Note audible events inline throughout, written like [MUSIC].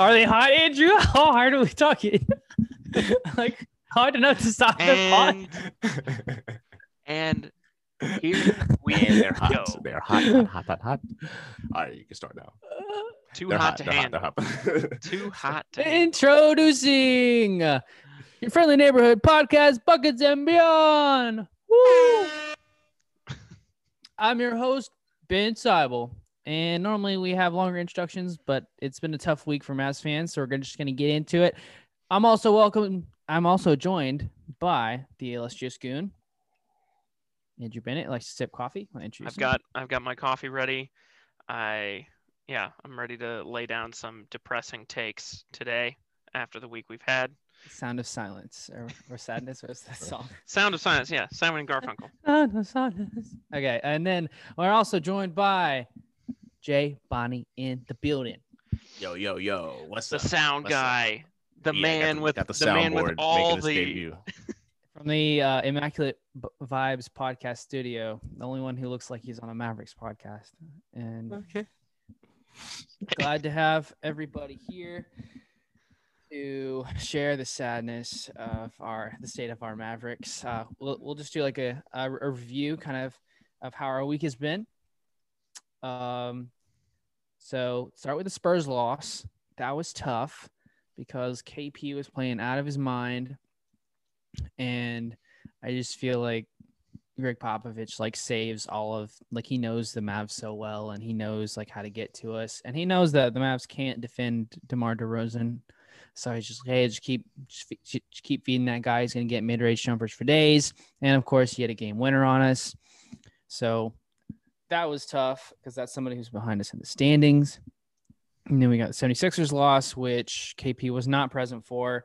Are they hot, Andrew? [LAUGHS] How hard are we talking? [LAUGHS] like hard enough to stop the pot. And and here we And [LAUGHS] they're hot. go. They're hot, hot, hot, hot, hot. All right, you can start now. Too They're hot, to they're handle. Hot, hot. Too hot to handle. Introducing your friendly neighborhood podcast, Buckets and Beyond. Woo! I'm your host, Ben Seibel. And normally we have longer introductions, but it's been a tough week for Mavs fans, so we're just going to get into it. I'm also welcome. I'm also joined by the illustrious goon, Andrew Bennett. Likes to sip coffee. I've him? got I've got my coffee ready. I yeah, I'm ready to lay down some depressing takes today after the week we've had. Sound of Silence or, or Sadness. was that [LAUGHS] song? Sound of Silence, yeah, Simon and Garfunkel. [LAUGHS] Sound of Silence. Okay, and then we're also joined by Jay Bonnie in the building. Yo, yo, yo. What's The up? sound What's up? guy, the Yeah, man the, with the, the man with all the. [LAUGHS] From the uh, Immaculate B- Vibes podcast studio, the only one who looks like he's on a Mavericks podcast. And Okay. glad to have everybody here to share the sadness of our the state of our Mavericks. Uh, we'll we'll just do like a, a, a review, kind of, of how our week has been. Um, so start with the Spurs loss. That was tough because KP was playing out of his mind, and I just feel like Gregg Popovich like saves all of like he knows the Mavs so well and he knows like how to get to us and he knows that the Mavs can't defend DeMar DeRozan. So he's just like, hey, just keep just, just keep feeding that guy. He's gonna get mid range jumpers for days. And of course, he had a game winner on us. So that was tough because that's somebody who's behind us in the standings. And then we got the 76ers loss, which KP was not present for,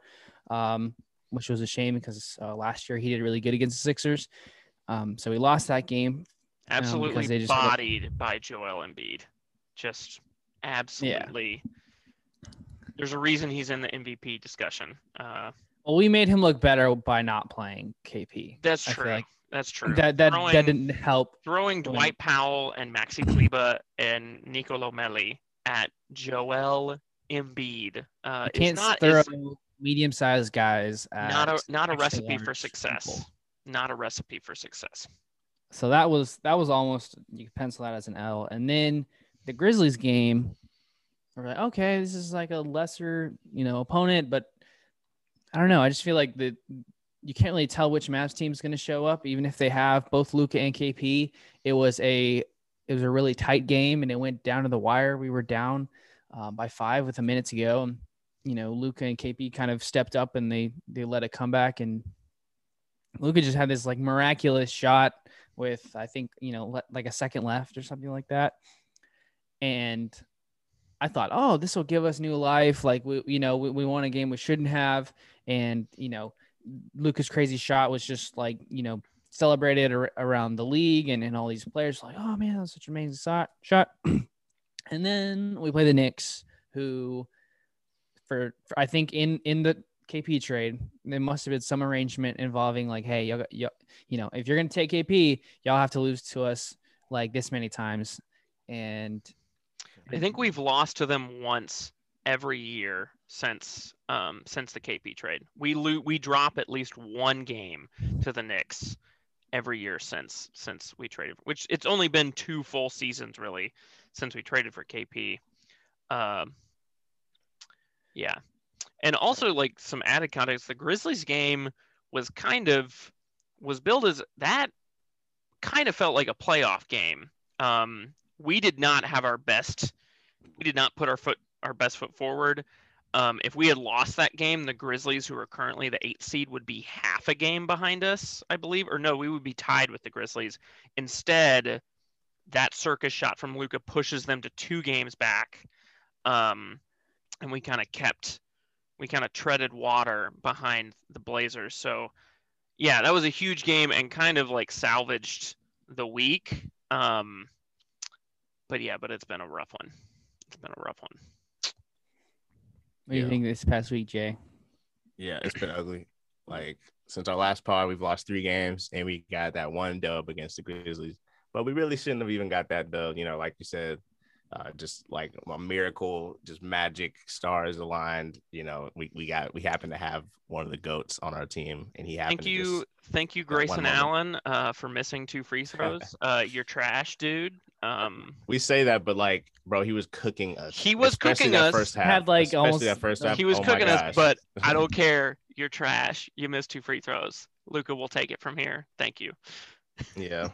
um, which was a shame because uh, last year he did really good against the Sixers. Um, so we lost that game. absolutely they just a- bodied by Joel Embiid. Just absolutely. Yeah. There's a reason he's in the MVP discussion. Uh, Well, we made him look better by not playing KP. that's I true. like that's true. That that, Throwing- that didn't help. throwing Dwight Powell and Maxi Kleber and Nicolo Melli at Joel Embiid uh, You can't not throw medium-sized guys. not a not a recipe for success. people. Not a recipe for success. So that was that was almost you could pencil that as an L. And then the Grizzlies game, we're like, okay, this is like a lesser, you know, opponent, but I don't know. I just feel like the you can't really tell which Mavs team is going to show up, even if they have both Luka and KP. It was a it was a really tight game, and it went down to the wire. We were down uh, by five with a minute to go, and you know, Luka and KP kind of stepped up and they they let it come back, and Luka just had this like miraculous shot with I think you know like a second left or something like that, and I thought, oh, this will give us new life. Like we, you know, we, we won a game we shouldn't have, and you know, Luka's crazy shot was just like you know celebrated ar- around the league, and, and all these players like, oh man, that was such an amazing shot. Shot, [CLEARS THROAT] and then we play the Knicks, who, for, for I think in in the KP trade, there must have been some arrangement involving like, hey, y'all, y'all, you know, if you're gonna take KP, y'all have to lose to us like this many times, and I think we've lost to them once every year since um, since the KP trade. We lo- we drop at least one game to the Knicks every year since since we traded. Which it's only been two full seasons really since we traded for KP. Um, yeah, and also like some added context, the Grizzlies game was kind of was billed as that kind of felt like a playoff game. Um, we did not have our best we did not put our foot our best foot forward um, if we had lost that game the grizzlies who are currently the eighth seed would be half a game behind us i believe or no we would be tied with the grizzlies instead that circus shot from luka pushes them to two games back um, and we kind of kept we kind of treaded water behind the blazers so yeah that was a huge game and kind of like salvaged the week um, but yeah, but it's been a rough one. It's been a rough one. What do you Yeah. think this past week, Jay? Yeah, it's been ugly. Like since our last pod, we've lost three games and we got that one dub against the Grizzlies. But we really shouldn't have even got that dub. You know, like you said, uh, just like a miracle, just magic stars aligned. You know, we, we got we happen to have one of the goats on our team, and he happened. Thank you, to just, thank you, that one Grayson. Allen, uh, for missing two free throws. [LAUGHS] uh, you're trash, dude. Um, we say that, but like, bro, he was cooking us. He was cooking us. First half, Had, like, especially almost- that first half. he was oh cooking us, but [LAUGHS] I don't care. You're trash. You missed two free throws. Luka will take it from here. Thank you. yeah.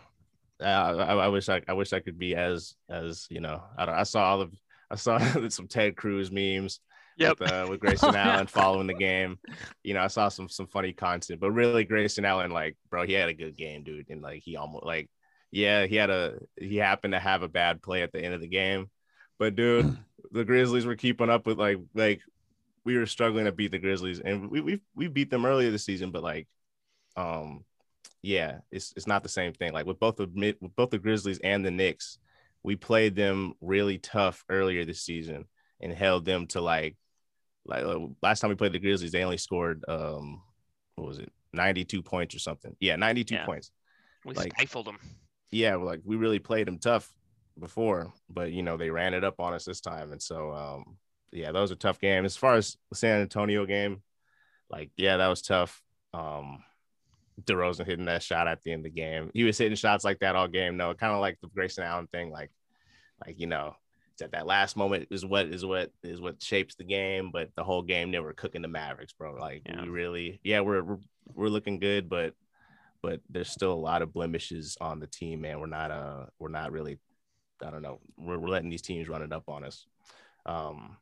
Uh, I, I wish I, I wish I could be as as you know. I, don't, I saw all of I saw [LAUGHS] some Ted Cruz memes Yep. with, uh, with [LAUGHS] Grayson. Allen following the game. You know, I saw some some funny content, but really Grayson Allen, like, bro, he had a good game, dude, and like he almost like, yeah, he had a he happened to have a bad play at the end of the game, but dude, the Grizzlies were keeping up with like like we were struggling to beat the Grizzlies, and we we we beat them earlier this season, but like, um, yeah, it's it's not the same thing. Like with both the mid with both the Grizzlies and the Knicks, we played them really tough earlier this season and held them to like like uh, last time we played the Grizzlies, they only scored um what was it 92 points or something. Yeah, 92 Yeah. points. We Like- stifled him. Yeah, like we really played them tough before, but you know, they ran it up on us this time. And so um yeah, those are tough games. As far as the San Antonio game, like yeah, that was tough. Um DeRozan hitting that shot at the end of the game. He was hitting shots like that all game. No, kind of like the Grayson Allen thing, like like you know, it's at that last moment is what is what is what shapes the game. But the whole game they were cooking the Mavericks, bro. Like Yeah. we really, yeah, we're, we're we're looking good, but but there's still a lot of blemishes on the team, man. We're not uh we're not really, I don't know, we're, we're letting these teams run it up on us. Um,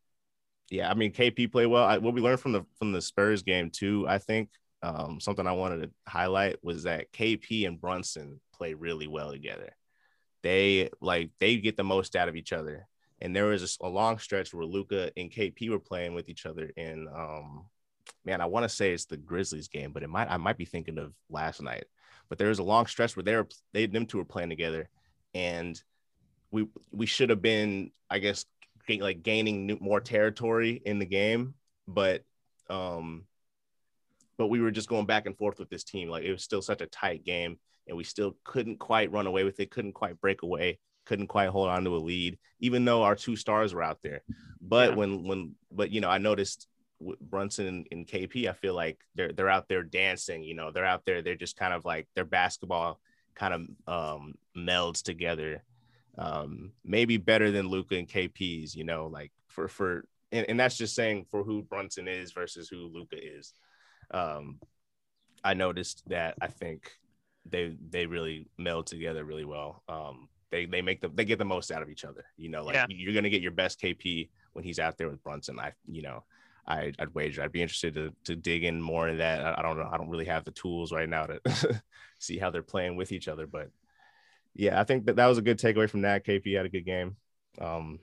yeah, I mean KP played well. I, what we learned from the from the Spurs game too, I think. Um, something I wanted to highlight was that KP and Brunson play really well together. They like they get the most out of each other. And there was a long stretch where Luka and KP were playing with each other in um man, I want to say it's the Grizzlies game, but it might I might be thinking of last night. But there was a long stretch where they were they them two were playing together, and we we should have been I guess like gaining new, more territory in the game, but um, but we were just going back and forth with this team. Like it was still such a tight game, and we still couldn't quite run away with it, couldn't quite break away, couldn't quite hold on to a lead, even though our two stars were out there. But Yeah. when when but you know I noticed Brunson and, and KP, I feel like they're they're out there dancing. You know, they're out there. They're just kind of like their basketball kind of um, melds together. Um, maybe better than Luka and KP's. You know, like for for and, and that's just saying for who Brunson is versus who Luka is. Um, I noticed that I think they they really meld together really well. Um, they they make the they get the most out of each other. You know, like Yeah. you're gonna get your best KP when he's out there with Brunson. I you know. I, I'd wager. I'd be interested to to dig in more in that. I, I don't know. I don't really have the tools right now to [LAUGHS] see how they're playing with each other, but yeah, I think that that was a good takeaway from that. KP had a good game, um,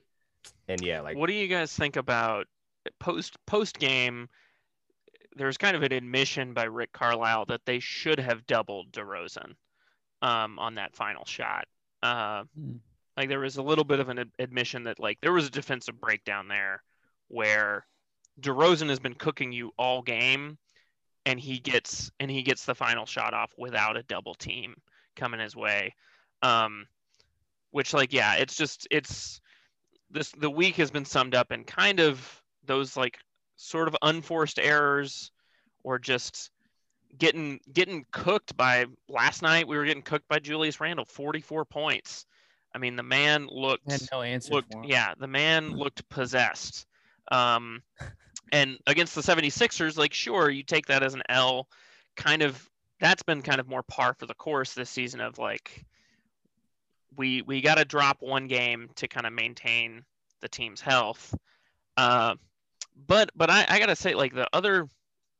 and yeah, like what do you guys think about post post game? There's kind of an admission by Rick Carlisle that they should have doubled DeRozan um, on that final shot. Uh, Hmm. like there was a little bit of an admission that like there was a defensive breakdown there where DeRozan has been cooking you all game, and he gets and he gets the final shot off without a double team coming his way. Um, which like yeah, it's just it's this the week has been summed up in kind of those like sort of unforced errors or just getting getting cooked by last night we were getting cooked by Julius Randle 44 points. I mean the man looked no looked yeah, the man looked possessed. Um [LAUGHS] and against the 76ers like sure you take that as an L kind of that's been kind of more par for the course this season of like we we got to drop one game to kind of maintain the team's health. Uh, but but I, I gotta say like the other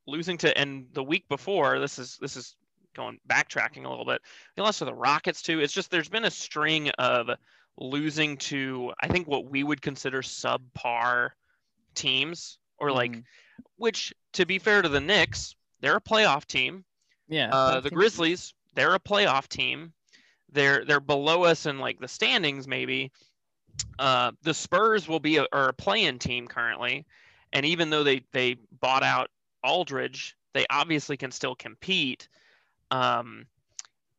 losing to and the week before this is this is going backtracking a little bit. We lost to the Rockets too. It's just there's been a string of losing to I think what we would consider subpar teams or like Mhm. which to be fair to the Knicks they're a playoff team yeah, uh, the Grizzlies, they're a playoff team. They're they're below us in like the standings maybe. Uh, the Spurs will be a, are a play-in team currently, and even though they they bought out Aldridge, they obviously can still compete. Um,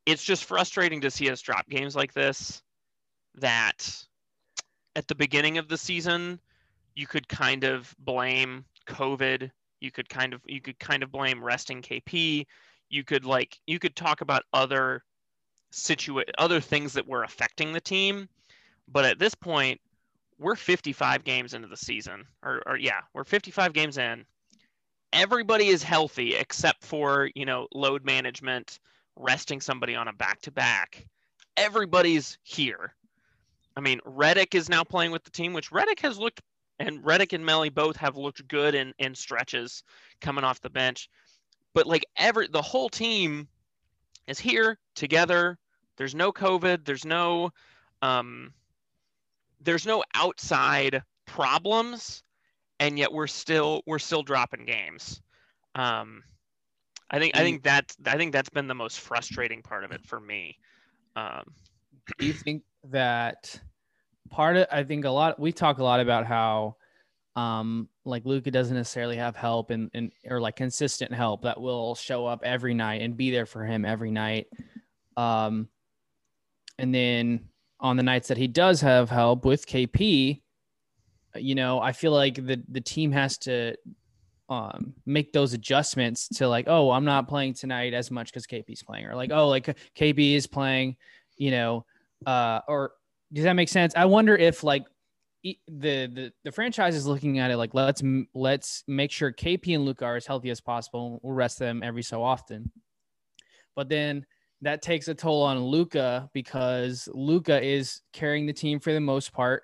it's just frustrating to see us drop games like this. That at the beginning of the season, you could kind of blame COVID. You could kind of you could kind of blame resting KP. You could like you could talk about other situa other things that were affecting the team. But at this point, we're 55 games into the season, or, or yeah, we're 55 games in. Everybody is healthy except for you know load management, resting somebody on a back to back. Everybody's here. I mean, Redick is now playing with the team, which Redick has looked, and Redick and Melli both have looked good in, in stretches coming off the bench. But like every the whole team is here together. There's no COVID. There's no um, there's no outside problems, and yet we're still we're still dropping games. Um, I think I think that I think that's been the most frustrating part of it for me. Um, Do you think that part of I think a lot we talk a lot about how um like Luka doesn't necessarily have help and, and or like consistent help that will show up every night and be there for him every night. Um and then on the nights that he does have help with KP, you know, I feel like the the team has to um, make those adjustments to like, oh, I'm not playing tonight as much because KP's playing, or like, oh, like KP is playing, you know, uh, or does that make sense? I wonder if like the the the franchise is looking at it like let's let's make sure KP and Luka are as healthy as possible. We'll rest them every so often, but then that takes a toll on Luka because Luka is carrying the team for the most part,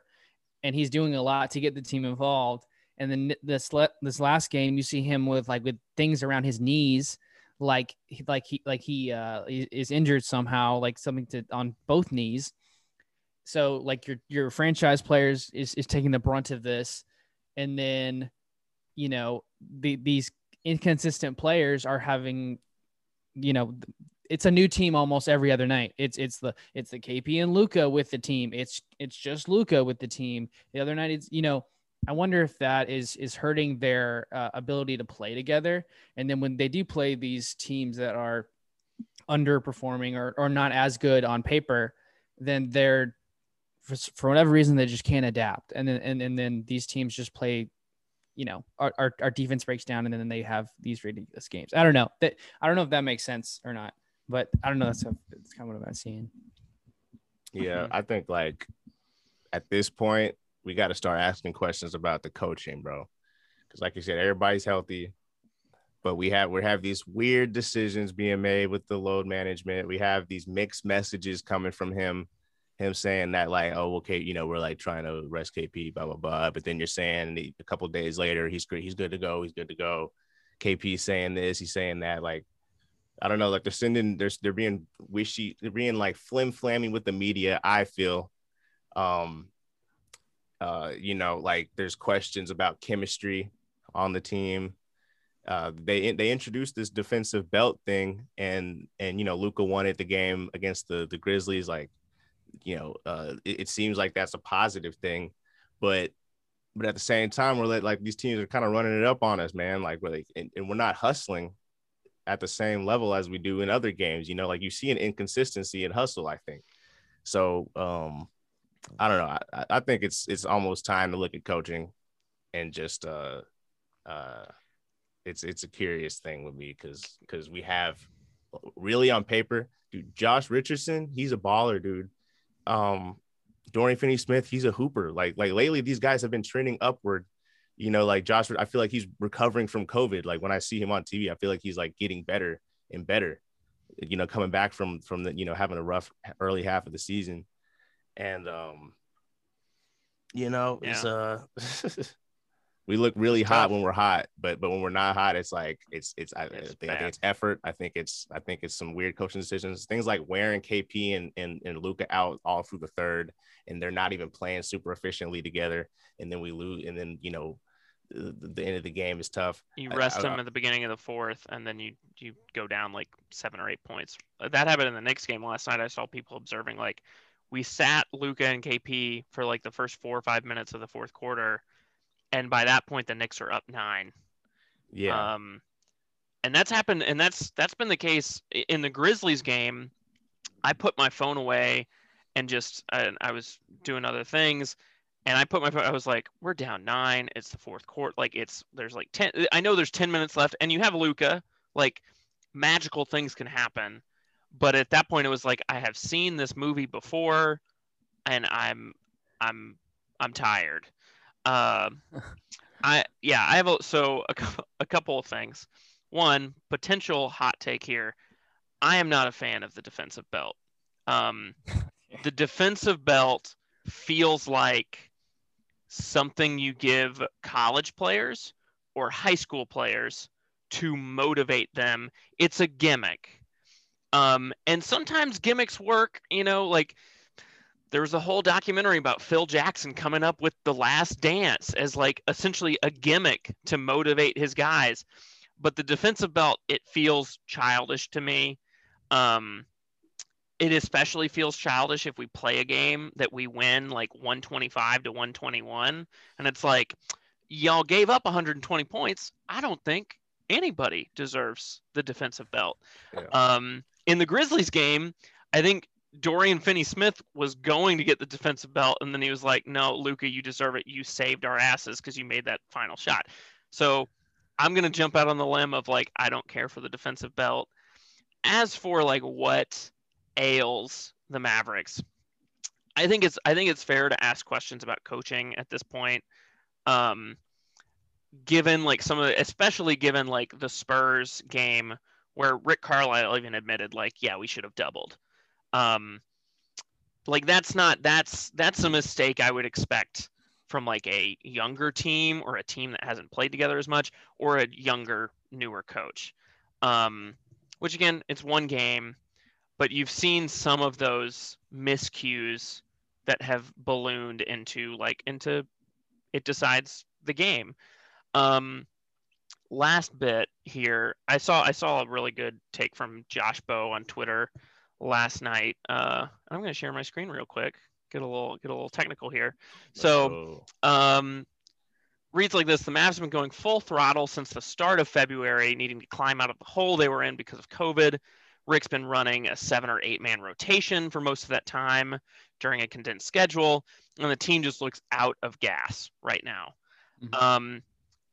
and he's doing a lot to get the team involved. And then this this last game, you see him with like with things around his knees, like like he like he uh, is injured somehow, like something to on both knees. So like your your franchise players is is taking the brunt of this, and then you know the, these inconsistent players are having you know it's a new team almost every other night. It's it's the it's the KP and Luka with the team. It's it's just Luka with the team. The other night it's you know I wonder if that is is hurting their uh, ability to play together. And then when they do play these teams that are underperforming or or not as good on paper, then they're for, for whatever reason they just can't adapt. And then and, and then these teams just play you know our, our, our defense breaks down and then they have these ridiculous games i don't know that i don't know if that makes sense or not but I don't know. That's, that's kind of what I'm seeing. Yeah, I think like at this point, we got to start asking questions about the coaching, bro. Because like you said, everybody's healthy, but we have we have these weird decisions being made with the load management. We have these mixed messages coming from him, him saying that like, oh, okay, you know, we're like trying to rest KP, blah blah blah. But then you're saying a couple days later, he's great, he's good to go, he's good to go. KP saying this, he's saying that. Like, I don't know, like they're sending, they're they're being wishy, they're being like flim flammy with the media. I feel, um, uh, you know, like there's questions about chemistry on the team. Uh, they they introduced this defensive belt thing, and and you know, Luka wanted the game against the the Grizzlies. Like, you know, uh, it, it seems like that's a positive thing, but but at the same time, we're like, like these teams are kind of running it up on us, man. Like, we're like, and, and we're not hustling at the same level as we do in other games. You know, like you see an inconsistency in hustle, I think. So um I don't know. I, I think it's it's almost time to look at coaching and just uh uh it's it's a curious thing with me because because we have really on paper, dude, Josh Richardson, he's a baller, dude. Um Dorian Finney Smith, he's a hooper. Like like lately, these guys have been trending upward you know, like Josh, I feel like he's recovering from COVID. Like when I see him on TV, I feel like he's like getting better and better, you know, coming back from from the, you know, having a rough early half of the season. And um, you know, yeah. it's uh [LAUGHS] we look really hot when we're hot, but but when we're not hot, it's like it's it's I, it's I, think, I, think, it's effort. I think it's I think it's some weird coaching decisions. Things like wearing KP and and, and Luka out all through the third, and they're not even playing super efficiently together. And then we lose, and then you know the, the end of the game is tough. You rest them at the beginning of the fourth, and then you you go down like seven or eight points. Uh, that happened in the Knicks game last night. I saw people observing like we sat Luka and KP for like the first four or five minutes of the fourth quarter and by that point the Knicks are up nine. Yeah. Um, and that's happened, and that's that's been the case in the Grizzlies game. I put my phone away and just I was doing other things, and I put my phone. I was like, we're down nine. It's the fourth quarter. Like it's there's like ten. I know there's ten minutes left, and you have Luka. Like magical things can happen, but at that point it was like I have seen this movie before, and I'm I'm I'm tired. Um, [LAUGHS] I yeah I have a, so a, [LAUGHS] a couple of things. One potential hot take here. I am not a fan of the defensive belt. Um, [LAUGHS] the defensive belt feels like something you give college players or high school players to motivate them. It's a gimmick. Um, and sometimes gimmicks work, you know, like there was a whole documentary about Phil Jackson coming up with the last dance as like essentially a gimmick to motivate his guys. But the defensive belt, it feels childish to me. Um, it especially feels childish if we play a game that we win like 125 to 121 and it's like y'all gave up 120 points i don't think anybody deserves the defensive belt yeah. um, in the grizzlies game i think dorian finney smith was going to get the defensive belt and then he was like no Luka, you deserve it you saved our asses because you made that final shot so i'm going to jump out on the limb of like i don't care for the defensive belt as for like what ails the Mavericks. I think it's I think it's fair to ask questions about coaching at this point. Um, given like some of the, especially given like the Spurs game where Rick Carlisle even admitted like yeah we should have doubled. Um, like that's not that's that's a mistake I would expect from like a younger team or a team that hasn't played together as much or a younger newer coach. Um, which again it's one game but you've seen some of those miscues that have ballooned into like into it decides the game. Um, last bit here, I saw I saw a really good take from Josh Bowe on Twitter last night. Uh, I'm going to share my screen real quick. Get a little get a little technical here. So, um, reads like this: The Mavs have been going full throttle since the start of February, needing to climb out of the hole they were in because of COVID. Rick's been running a seven or eight man rotation for most of that time during a condensed schedule, and the team just looks out of gas right now. Mm-hmm. Um,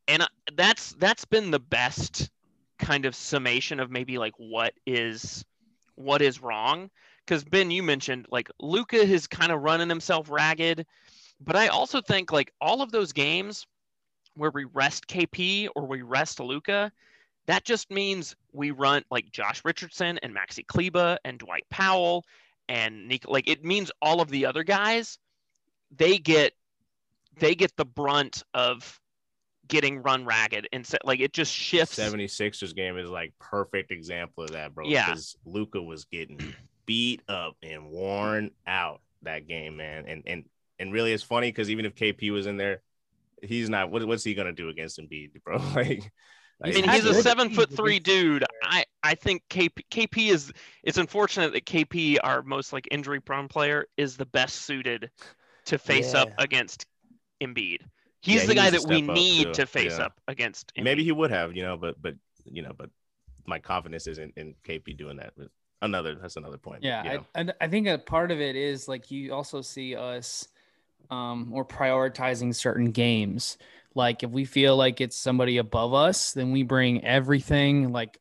and that's that's been the best kind of summation of maybe like what is what is wrong. Because Ben, you mentioned like Luka is kind of running himself ragged, but I also think like all of those games where we rest KP or we rest Luka, that just means we run like Josh Richardson and Maxi Kleber and Dwight Powell and. Like it means all of the other guys, they get they get the brunt of getting run ragged and so, like it just shifts. 76ers game is like perfect example of that, bro. Yeah, because Luka was getting beat up and worn out that game, man. And and and really, it's funny because even if KP was in there, he's not. What, what's he gonna do against Embiid, [LAUGHS] bro? Like I mean, he's a seven foot three dude. I, I think KP, KP is. It's unfortunate that KP, our most like injury prone player, is the best suited to face yeah. up against Embiid. He's yeah, the he guy that we need too. to face yeah. up against. Embiid. Maybe he would have, you know, but but you know, but my confidence isn't in KP doing that. But another that's another point. Yeah, you know? I, I think a part of it is like you also see us um, or prioritizing certain games. Like if we feel like it's somebody above us, then we bring everything like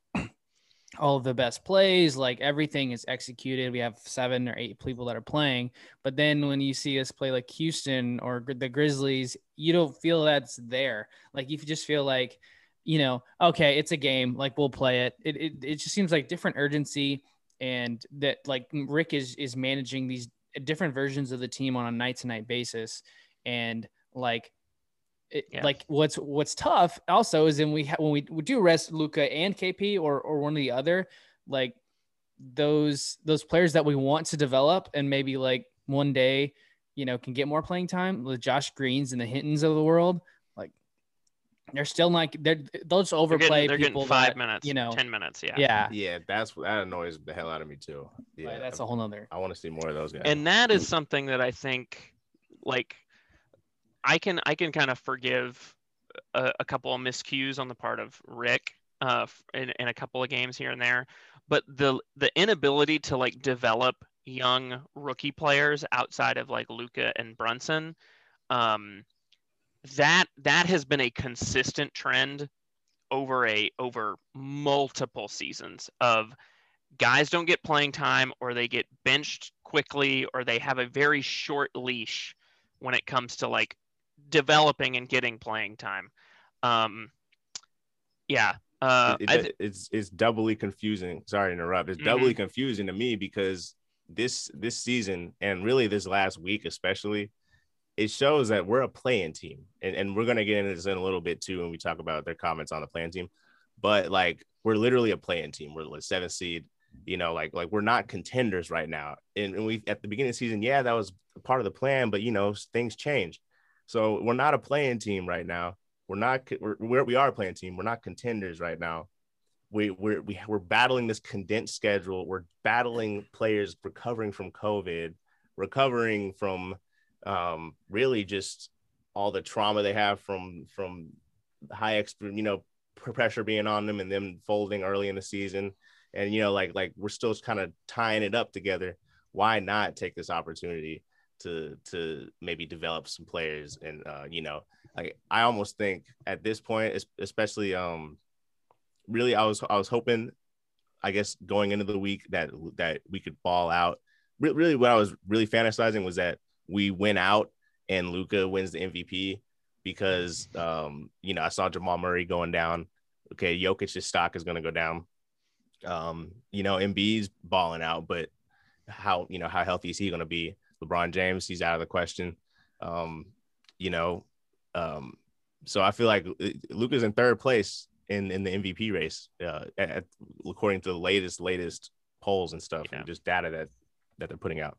all the best plays, like everything is executed. We have seven or eight people that are playing. But then when you see us play like Houston or the Grizzlies, you don't feel that's there. Like you just feel like, you know, okay, it's a game, like we'll play it. It it, it just seems like different urgency and that like Rick is is managing these different versions of the team on a night to night basis. And like it, yeah. like what's what's tough also is in we ha- when we, we do rest Luka and KP or or one or the other, like those those players that we want to develop and maybe like one day, you know, can get more playing time, the Josh Greens and the Hittons of the world, like they're still like they're they'll just overplay they're getting, they're getting five that, minutes, you know, ten minutes, yeah, yeah, yeah. That's that annoys the hell out of me too. Yeah, that's a whole nother. I want to see more of those guys, and that is something that I think, like I can I can kind of forgive a, a, couple of miscues on the part of Rick uh, in, in a couple of games here and there, but the the inability to like develop young rookie players outside of like Luka and Brunson, um, that that has been a consistent trend over a over multiple seasons of guys don't get playing time or they get benched quickly or they have a very short leash when it comes to like developing and getting playing time. Um, yeah, uh, it, it- th- it's it's doubly confusing. Sorry to interrupt. It's doubly confusing to me because this this season and really this last week especially, it shows that we're a play-in team, and and we're gonna get into this in a little bit too when we talk about their comments on the play-in team. But like we're literally a play-in team. We're the seventh seed. You know, like like we're not contenders right now. And, and we at the beginning of the season, yeah, that was part of the plan, but you know things change. So we're not a play-in team right now. We're not. We're, we're we are a play-in team. We're not contenders right now. We we're we, we're battling this condensed schedule. We're battling players recovering from COVID, recovering from um, really just all the trauma they have from from high exp you know pressure being on them and them folding early in the season. And you know, like like we're still kind of tying it up together. Why not take this opportunity to to maybe develop some players and uh, you know like I almost think at this point, especially um, really I was I was hoping, I guess going into the week that that we could ball out. Re- really, what I was really fantasizing was that we win out and Luka wins the MVP because um, you know I saw Jamal Murray going down. Okay, Jokic's stock is going to go down. Um, you know, Embiid's balling out, but how you know how healthy is he going to be? LeBron James, he's out of the question. Um, you know, um, so I feel like Luka's in third place in in the MVP race, uh, at, according to the latest latest polls and stuff, Yeah. and just data that that they're putting out.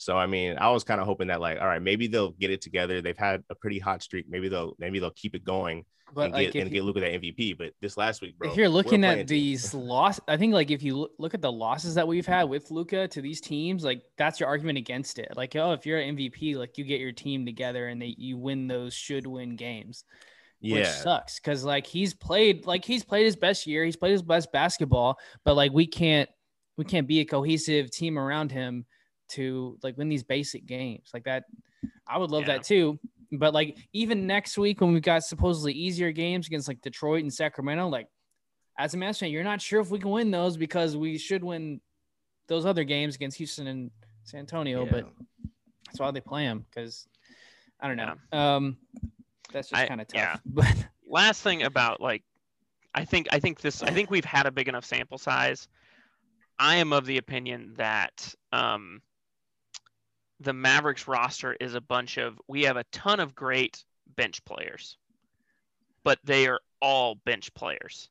So I mean, I was kind of hoping that like, all right, maybe they'll get it together. They've had a pretty hot streak. Maybe they'll maybe they'll keep it going But and like get and you- get Luka that MVP. But this last week, bro, if you're looking at these loss, I think like if you loo- look at the losses that we've had with Luka to these teams, like that's your argument against it. Like, oh, if you're an MVP, like you get your team together and they you win those should win games. which yeah, sucks because like he's played like he's played his best year he's played his best basketball but like we can't we can't be a cohesive team around him to like win these basic games like that i would love Yeah. that too but like even next week when we've got supposedly easier games against like detroit and sacramento like as a Mavs fan you're not sure if we can win those because we should win those other games against houston and san antonio Yeah. but that's why they play them because i don't know um that's just kind of tough yeah. [LAUGHS] but last thing about like i think i think this i think we've had a big enough sample size i am of the opinion that um the mavericks roster is a bunch of we have a ton of great bench players but they are all bench players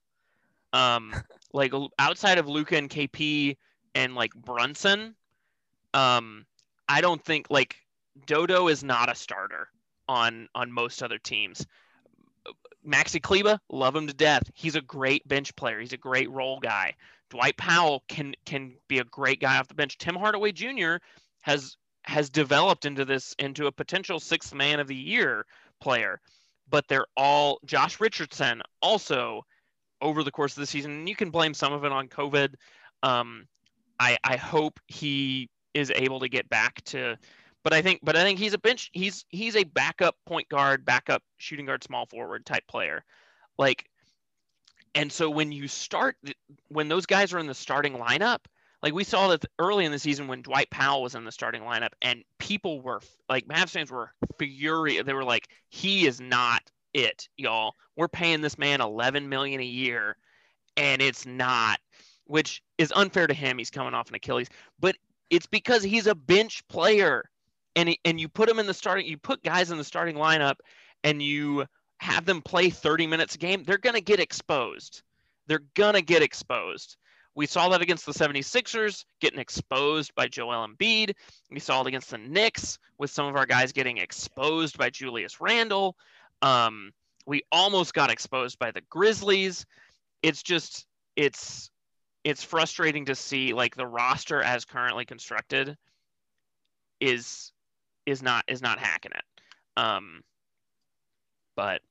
um [LAUGHS] like outside of luka and kp and like brunson um i don't think like dodo is not a starter on on most other teams Maxi Kleber, love him to death. He's a great bench player. He's a great role guy. Dwight Powell can can be a great guy off the bench. Tim Hardaway Jr. has has developed into this into a potential sixth man of the year player. But they're all Josh Richardson also over the course of the season. And you can blame some of it on COVID. Um, I I hope he is able to get back to but I think but I think he's a bench he's he's a backup point guard, backup shooting guard, small forward type player. Like and so when you start when those guys are in the starting lineup, like we saw that early in the season when Dwight Powell was in the starting lineup and people were like Mavs fans were furious. They were like, he is not it, y'all. We're paying this man 11 million a year and it's not, which is unfair to him. He's coming off an Achilles, but it's because he's a bench player and he, and you put him in the starting you put guys in the starting lineup and you have them play 30 minutes a game they're to get exposed they're to get exposed we saw that against the 76ers getting exposed by Joel Embiid we saw it against the Knicks with some of our guys getting exposed by Julius Randle um, we almost got exposed by the Grizzlies it's just it's it's frustrating to see like the roster as currently constructed is is not is not hacking it. Um, but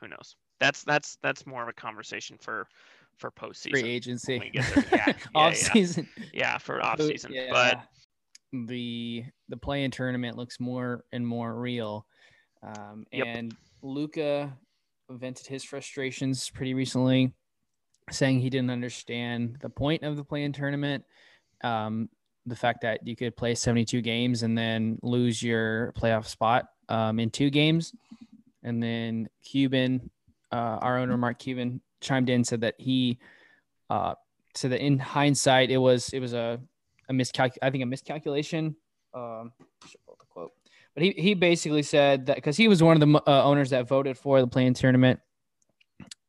who knows? That's that's that's more of a conversation for for postseason. free when agency, we get there. Yeah, [LAUGHS] yeah, off yeah. season. Yeah, for off season. yeah. But the the play-in tournament looks more and more real. Um, Yep. And Luka vented his frustrations pretty recently, saying he didn't understand the point of the play-in tournament. Um, the fact that you could play 72 games and then lose your playoff spot um, in two games. And then Cuban, uh, our owner Mark Cuban, chimed in said that he uh, said that in hindsight it was it was a a miscalc I think a miscalculation. Um, the quote, but he he basically said that because he was one of the uh, owners that voted for the play-in tournament,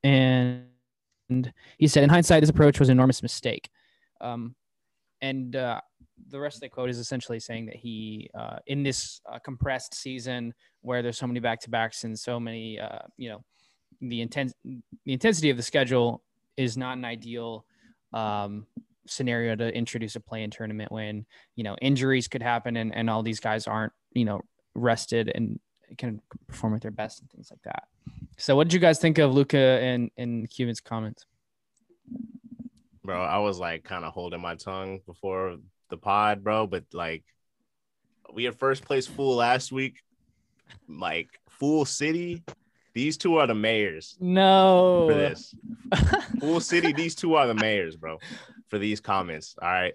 and he said in hindsight this approach was an enormous mistake. Um, and uh, the rest of the quote is essentially saying that he uh, in this uh, compressed season where there's so many back-to-backs and so many uh, you know the intense the intensity of the schedule is not an ideal um, scenario to introduce a play-in tournament when you know injuries could happen and, and all these guys aren't you know rested and can perform at their best and things like that. So, what did you guys think of Luka and and Cuban's comments? bro. I was like kind of holding my tongue before the pod, bro. But like, we had first place full last week, like full city. These two are the mayors No, for this. Full city, [LAUGHS] these two are the mayors, bro, for these comments. All right.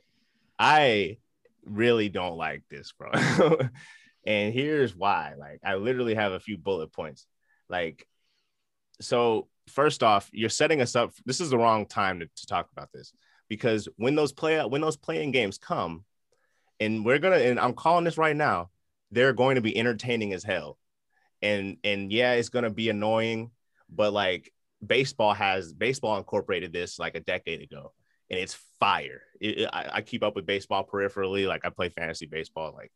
I really don't like this, bro. [LAUGHS] and here's why. Like, I literally have a few bullet points. Like, so first off, you're setting us up. This is the wrong time to, to talk about this because when those play when those play-in games come, and we're gonna and I'm calling this right now, they're going to be entertaining as hell. And and yeah, it's gonna be annoying, but like baseball has baseball incorporated this like a decade ago, and it's fire. It, it- I, I keep up with baseball peripherally, like I play fantasy baseball. Like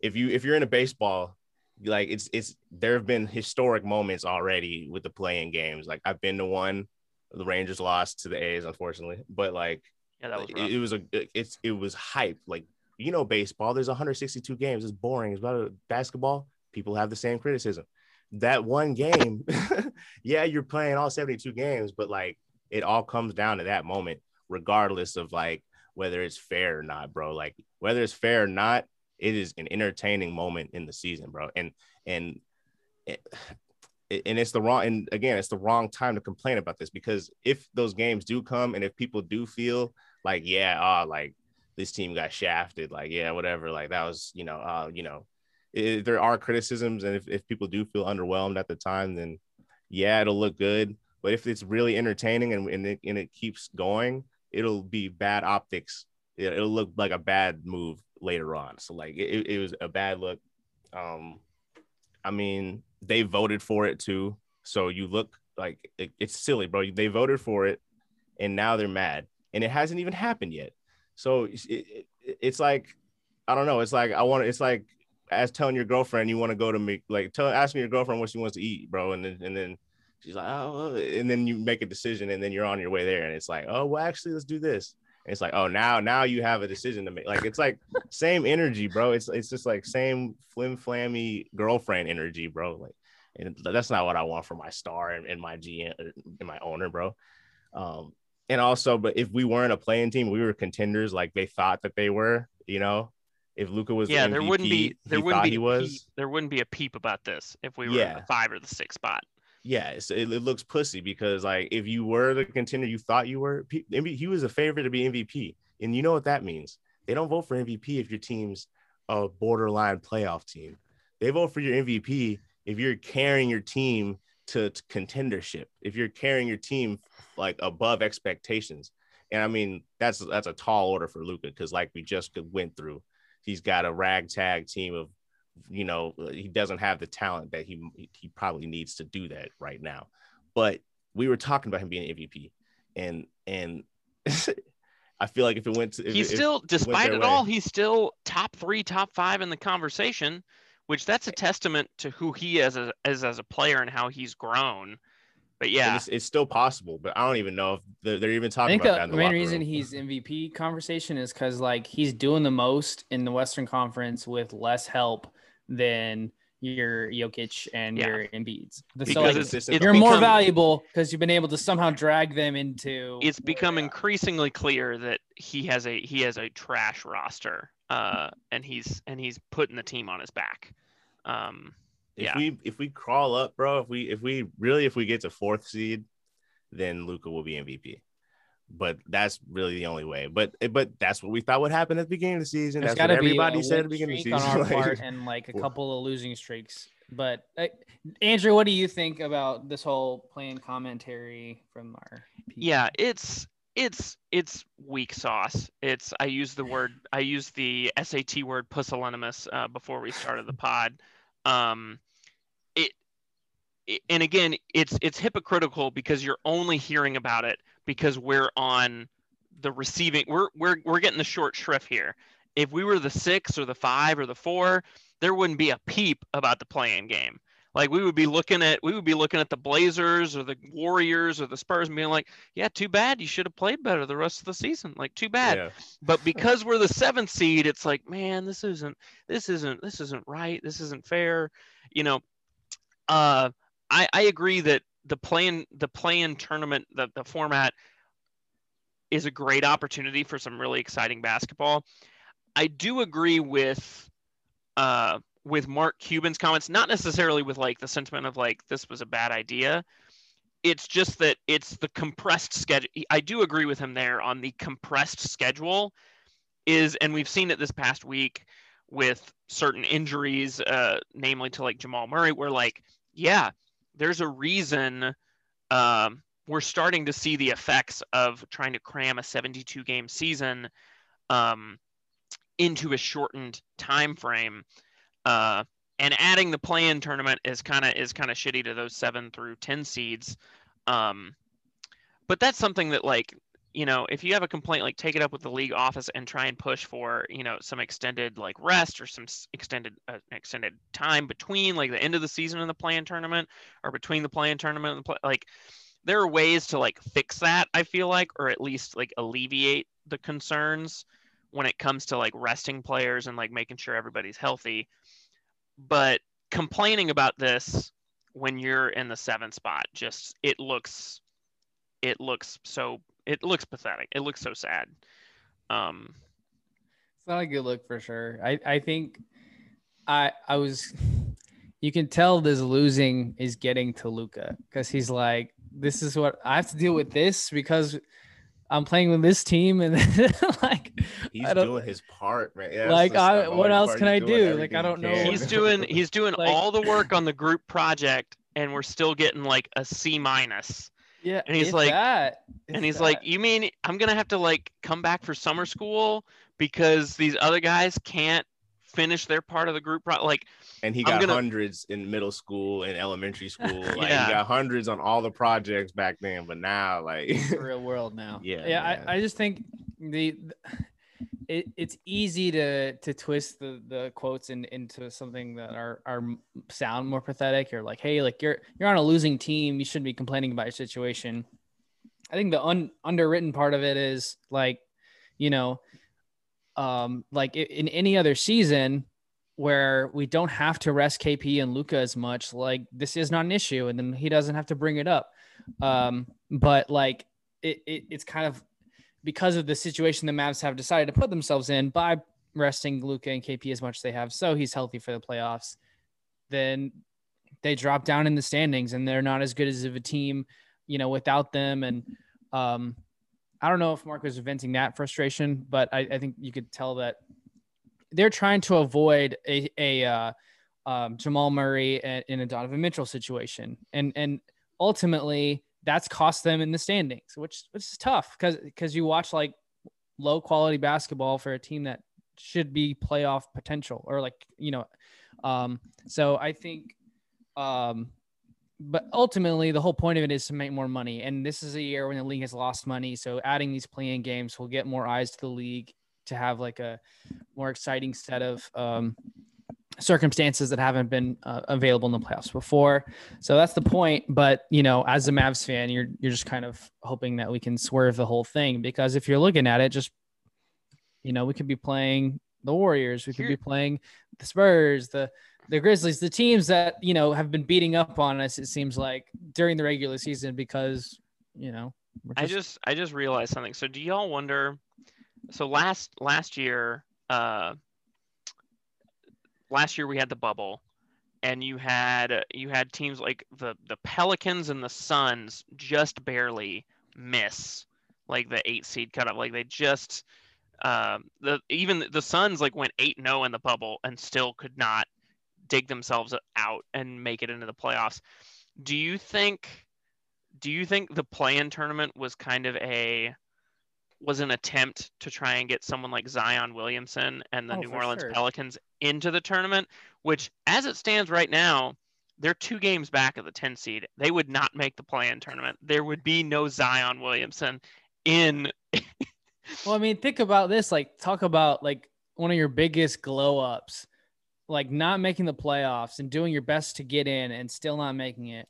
if you if you're into baseball, like it's it's there have been historic moments already with the play-in games. Like I've been to one, the Rangers lost to the A's, unfortunately, but like Yeah, that was it, it was a it's it was hype. Like you know, baseball. There's 162 games. It's boring. It's about basketball. People have the same criticism. That one game, [LAUGHS] yeah, you're playing all 72 games, but like it all comes down to that moment, regardless of like whether it's fair or not, bro. Like whether it's fair or not, it is an entertaining moment in the season, bro. And and it, and it's the wrong and again it's the wrong time to complain about this because if those games do come and if people do feel like yeah oh like this team got shafted like yeah whatever like that was you know uh you know i there are criticisms and if, if people do feel underwhelmed at the time then yeah it'll look good. But if it's really entertaining and, and, it, and it keeps going it'll be bad optics. It, it'll look like a bad move later on. So like it, it was a bad look. Um i mean they voted for it too. So you look like it, it's silly bro. They voted for it and now they're mad and it hasn't even happened yet. So it, it, it's like i don't know. It's like i want it's like as telling your girlfriend you want to go to me like tell asking your girlfriend what she wants to eat bro and then and then she's like oh and then you make a decision and then you're on your way there and it's like oh well actually let's do this. And it's like oh now now you have a decision to make. Like it's like same energy bro. It's it's just like same flim flammy girlfriend energy bro. Like and that's not what i want for my star and, and my gm and my owner bro. Um and also but if we weren't a play-in team we were contenders like they thought that they were you know if Luka was the yeah, there wouldn't be there wouldn't be he was peep, there wouldn't be a peep about this if we were in the five or the six spot. yeah, it, it looks pussy because like if you were the contender you thought you were, he was a favorite to be MVP, and you know what that means. They don't vote for MVP if your team's a borderline playoff team. They vote for your MVP if you're carrying your team to, to contendership. If you're carrying your team like above expectations, and I mean that's that's a tall order for Luka because like we just went through, he's got a ragtag team of you know he doesn't have the talent that he he probably needs to do that right now but we were talking about him being MVP and and [LAUGHS] I feel like if it went to he's still, despite it all, he's still top three, top five in the conversation, which that's a testament to who he is as, as as a player and how he's grown. But yeah, it's, it's still possible but I don't even know if they're, they're even I talking think about the that in the main reason room. he's MVP conversation is because like he's doing the most in the Western Conference with less help than your Jokic and Yeah. your Embiids. The- Because so like, it's, it's you're more valuable because you've been able to somehow drag them into. it's become they increasingly clear that he has a he has a trash roster, uh, and he's and he's putting the team on his back. Um, If Yeah. we if we crawl up, bro, if we if we really if we get to fourth seed, then Luka will be MVP. But that's really the only way. But but that's what we thought would happen at the beginning of the season. There's that's what everybody said at win the beginning of the season. on [LAUGHS] our Like, part and like a couple of losing streaks. But uh, Andrew, what do you think about this whole play-in commentary from our? people? Yeah, it's it's it's weak sauce. It's I use the word I used the SAT word pusillanimous uh, before we started the pod. Um, it, it and again it's it's hypocritical because you're only hearing about it because we're on the receiving we're we're we're getting the short shrift here. If we were the six or the five or the four, there wouldn't be a peep about the play-in game. Like we would be looking at we would be looking at the Blazers or the Warriors or the Spurs and being like, yeah, too bad. You should have played better the rest of the season. Like too bad. yeah. But because we're the seventh seed, it's like, man, this isn't this isn't this isn't right. This isn't fair. You know, uh, I I agree that the play-in the play-in tournament the the format is a great opportunity for some really exciting basketball. I do agree with uh with Mark Cuban's comments, not necessarily with like the sentiment of like this was a bad idea. It's just that it's the compressed schedule. I do agree with him there on the compressed schedule is, and we've seen it this past week with certain injuries, uh, namely to like Jamal Murray, where like, yeah, there's a reason um, we're starting to see the effects of trying to cram a 72 game season um, into a shortened time frame. Uh, and adding the play-in tournament is kind of is kind of shitty to those seven through ten seeds. Um, but that's something that like you know if you have a complaint like take it up with the league office and try and push for you know some extended like rest or some extended uh, extended time between like the end of the season and the play-in tournament or between the play-in tournament and play like there are ways to like fix that i feel like or at least like alleviate the concerns when it comes to like resting players and like making sure everybody's healthy. But complaining about this when you're in the seventh spot just it looks it looks so it looks pathetic it looks so sad um It's not a good look for sure. I, I think I I was you can tell this losing is getting to Luka because he's like, this is what I have to deal with this because I'm playing with this team and then [LAUGHS] like He's doing his part, right? Yeah, Like, I- what else can I do? Like, I don't he know. he's doing [LAUGHS] he's doing Like- all the work on the group project and we're still getting like a c minus yeah, And he's like- that, and if he's like you mean i'm gonna have to like come back for summer school because these other guys can't finish their part of the group pro- like and he got gonna- hundreds in middle school and elementary [LAUGHS] school. Like Yeah. he got hundreds on all the projects back then, but now like real world now. [LAUGHS] Yeah, yeah. man. I, I just think the, the- it, it's easy to to twist the the quotes in, into something that are are sound more pathetic. You're like, hey, like you're you're on a losing team. You shouldn't be complaining about your situation. I think the un, underwritten part of it is like, you know, um, like in any other season where we don't have to rest KP and Luka as much, like this is not an issue, and then he doesn't have to bring it up. Um, but like it, it it's kind of because of the situation the Mavs have decided to put themselves in by resting Luka and KP as much as they have, so he's healthy for the playoffs. Then they drop down in the standings, and they're not as good as of a team, you know, without them. And um, I don't know if Mark was venting that frustration, but I, I think you could tell that they're trying to avoid a, a uh, um, Jamal Murray in a Donovan Mitchell situation, and and ultimately that's cost them in the standings, which which is tough because because you watch like low quality basketball for a team that should be playoff potential or like you know, um, so I think, um, but ultimately the whole point of it is to make more money, and this is a year when the league has lost money, so adding these play-in games will get more eyes to the league to have like a more exciting set of um, circumstances that haven't been uh, available in the playoffs before. So that's the point. But you know, as a Mavs fan, you're you're just kind of hoping that we can swerve the whole thing because if you're looking at it, just you know, we could be playing the Warriors, we could be playing the Spurs, the the Grizzlies, the teams that you know have been beating up on us. It seems like during the regular season because you know. we're I just I just realized something. So do y'all wonder? So last last year, uh, last year we had the bubble, and you had you had teams like the the Pelicans and the Suns just barely miss like the eight seed cutoff. Like they just um, the even the Suns like went eight zero in the bubble and still could not dig themselves out and make it into the playoffs. Do you think? Do you think the play-in tournament was kind of a was an attempt to try and get someone like Zion Williamson and the Oh, New Orleans sure. Pelicans into the tournament, which as it stands right now, they're two games back of the 10 seed. They would not make the play-in tournament. There would be no Zion Williamson in [LAUGHS] Well, I mean, think about this. Like, talk about like one of your biggest glow ups, like not making the playoffs and doing your best to get in and still not making it.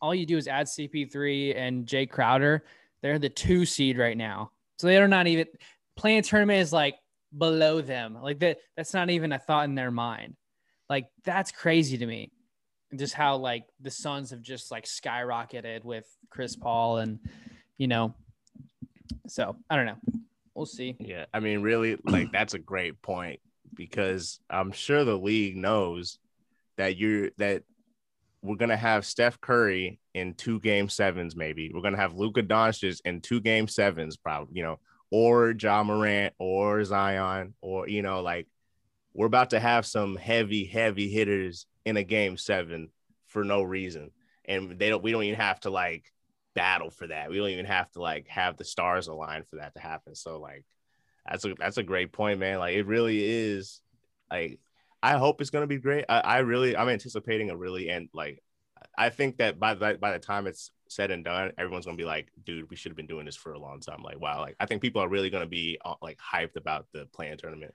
All you do is add CP3 and Jay Crowder. They're the two seed right now. So they're not even play-in tournament is like below them. Like that, that's not even a thought in their mind. Like, that's crazy to me. Just how like the Suns have just like skyrocketed with Chris Paul and, you know, so I don't know. We'll see. Yeah, I mean, really, like that's a great point because I'm sure the league knows that you're that we're gonna have Steph Curry in two game sevens, maybe we're gonna have Luka Doncic in two game sevens, probably, you know, or Ja Morant or Zion, or you know, like we're about to have some heavy, heavy hitters in a game seven for no reason, and they don't. We don't even have to like battle for that. We don't even have to like have the stars align for that to happen. So like that's a that's a great point, man. Like it really is like I hope it's gonna be great. I, I really I'm anticipating a really and like I think that by the by the time it's said and done, everyone's gonna be like, dude, we should have been doing this for a long time. Like, wow, like I think people are really gonna be uh, like hyped about the play-in tournament.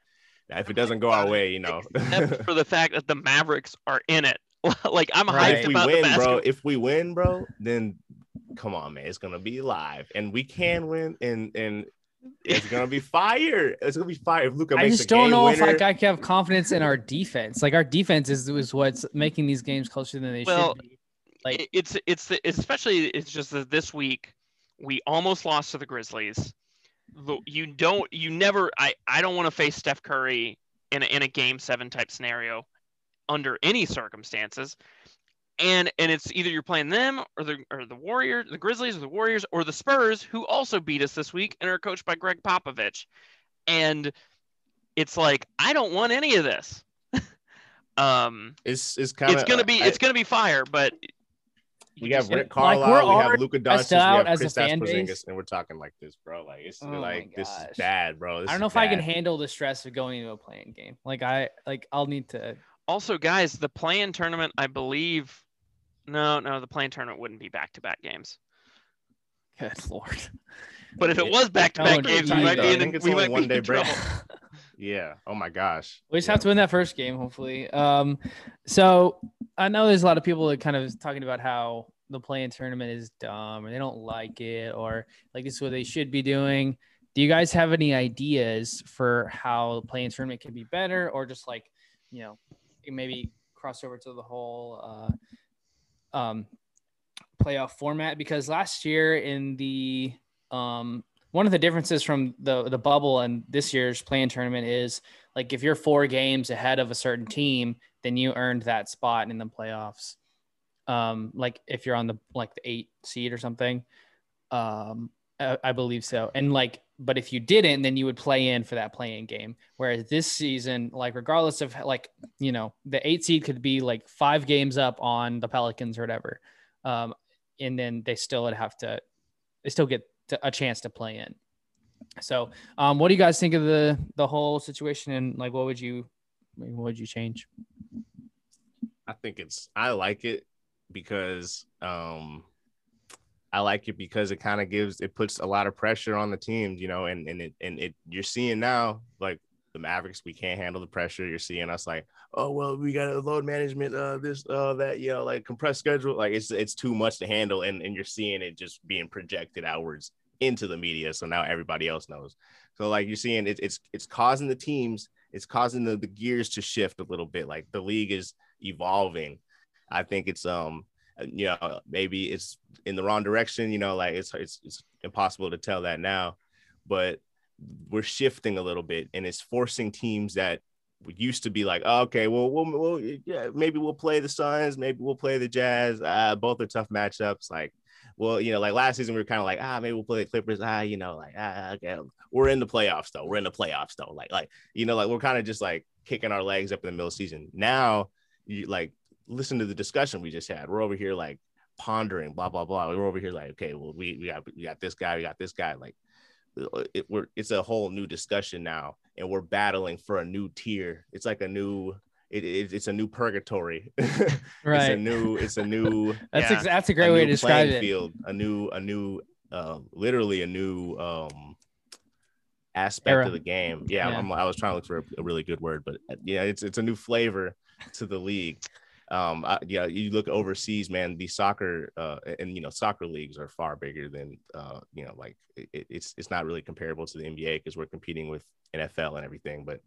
Now, if it doesn't go our way, you know, except [LAUGHS] for the fact that the Mavericks are in it. [LAUGHS] like I'm Right. hyped if we about the win, basketball. bro, if we win, bro, then come on, man, it's gonna be live, and we can win, and and it's gonna be fire. It's gonna be fire if Luka I makes just a don't know winner. if like I can have confidence in our defense. Like our defense is, is what's making these games closer than they Well, should be. Like it's it's the, especially it's just that this week we almost lost to the Grizzlies. You don't you never I I don't want to face Steph Curry in a, in a game 7 type scenario under any circumstances. And and it's either you're playing them or the or the Warriors, the Grizzlies or the Warriors or the Spurs who also beat us this week and are coached by Gregg Popovich. And it's like I don't want any of this. [LAUGHS] um It's it's kind of it's gonna be it's gonna be fire, but you we have just- Rick like, Carlisle, we're we have Luka Doncic, we have as a fan Porzingis, base. and we're talking like this, bro. Like it's Oh like this is bad, bro. This I don't know is if I can handle the stress of going into a play-in game. Like I like I'll need to. also guys, the play-in tournament, I believe. No, no, the play-in tournament wouldn't be back-to-back games. Good lord. But if it was back-to-back games, we might though. be in. we might one be day in break. [LAUGHS] Yeah. Oh my gosh. We just Yeah. have to win that first game, hopefully. Um, so I know there's a lot of people that kind of talking about how the play-in tournament is dumb or they don't like it or like this is what they should be doing. Do you guys have any ideas for how the play-in tournament can be better or just like, you know, maybe cross over to the whole uh, um, playoff format? Because last year in the um, one of the differences from the the bubble and this year's play-in tournament is like if you're four games ahead of a certain team, then you earned that spot in the playoffs. Um, like if you're on the like the eight seed or something, um, I, I believe so. And like, but if you didn't, then you would play in for that play-in game. Whereas this season, like regardless of like you know the eight seed could be like five games up on the Pelicans or whatever, um, and then they still would have to, they still get to, a chance to play in. So, um, what do you guys think of the the whole situation, and like, what would you, what would you change? I think it's I like it because um I like it because it kind of gives it puts a lot of pressure on the teams, you know, and and it and it you're seeing now like the Mavericks, we can't handle the pressure. You're seeing us like, oh well, we got a load management, uh, this, uh, that, you know, like compressed schedule. Like it's it's too much to handle, and and you're seeing it just being projected outwards into the media. So now everybody else knows. So like you're seeing it, it's it's causing the teams, it's causing the, the gears to shift a little bit. Like the league is evolving. I think it's um you know maybe it's in the wrong direction. You know, like it's it's it's impossible to tell that now, but we're shifting a little bit, and it's forcing teams that used to be like, oh, okay, well, we'll, we'll, yeah, maybe we'll play the Suns, maybe we'll play the Jazz. Uh, both are tough matchups. Like, well, you know, like last season we were kind of like, ah, maybe we'll play the Clippers. Ah, you know, like, ah, okay, we're in the playoffs though. We're in the playoffs though. Like, like, you know, like we're kind of just like kicking our legs up in the middle of the season. Now, you like listen to the discussion we just had. We're over here like pondering, blah blah blah. We're over here like, okay, well, we we got we got this guy, we got this guy. Like, it, we're it's a whole new discussion now, and we're battling for a new tier. It's like a new it, it, it's a new purgatory. Right. [LAUGHS] it's a new it's a new [LAUGHS] That's Yeah. ex- that's a great a way to describe it. field, a new a new uh literally a new um aspect Era. of the game. Yeah, Yeah. I'm, I was trying to look for a, a really good word, but uh, yeah, it's it's a new flavor to the league. Um, I, yeah, you look overseas, man. The soccer uh, and you know soccer leagues are far bigger than uh, you know like it, it's it's not really comparable to the NBA because we're competing with NFL and everything, but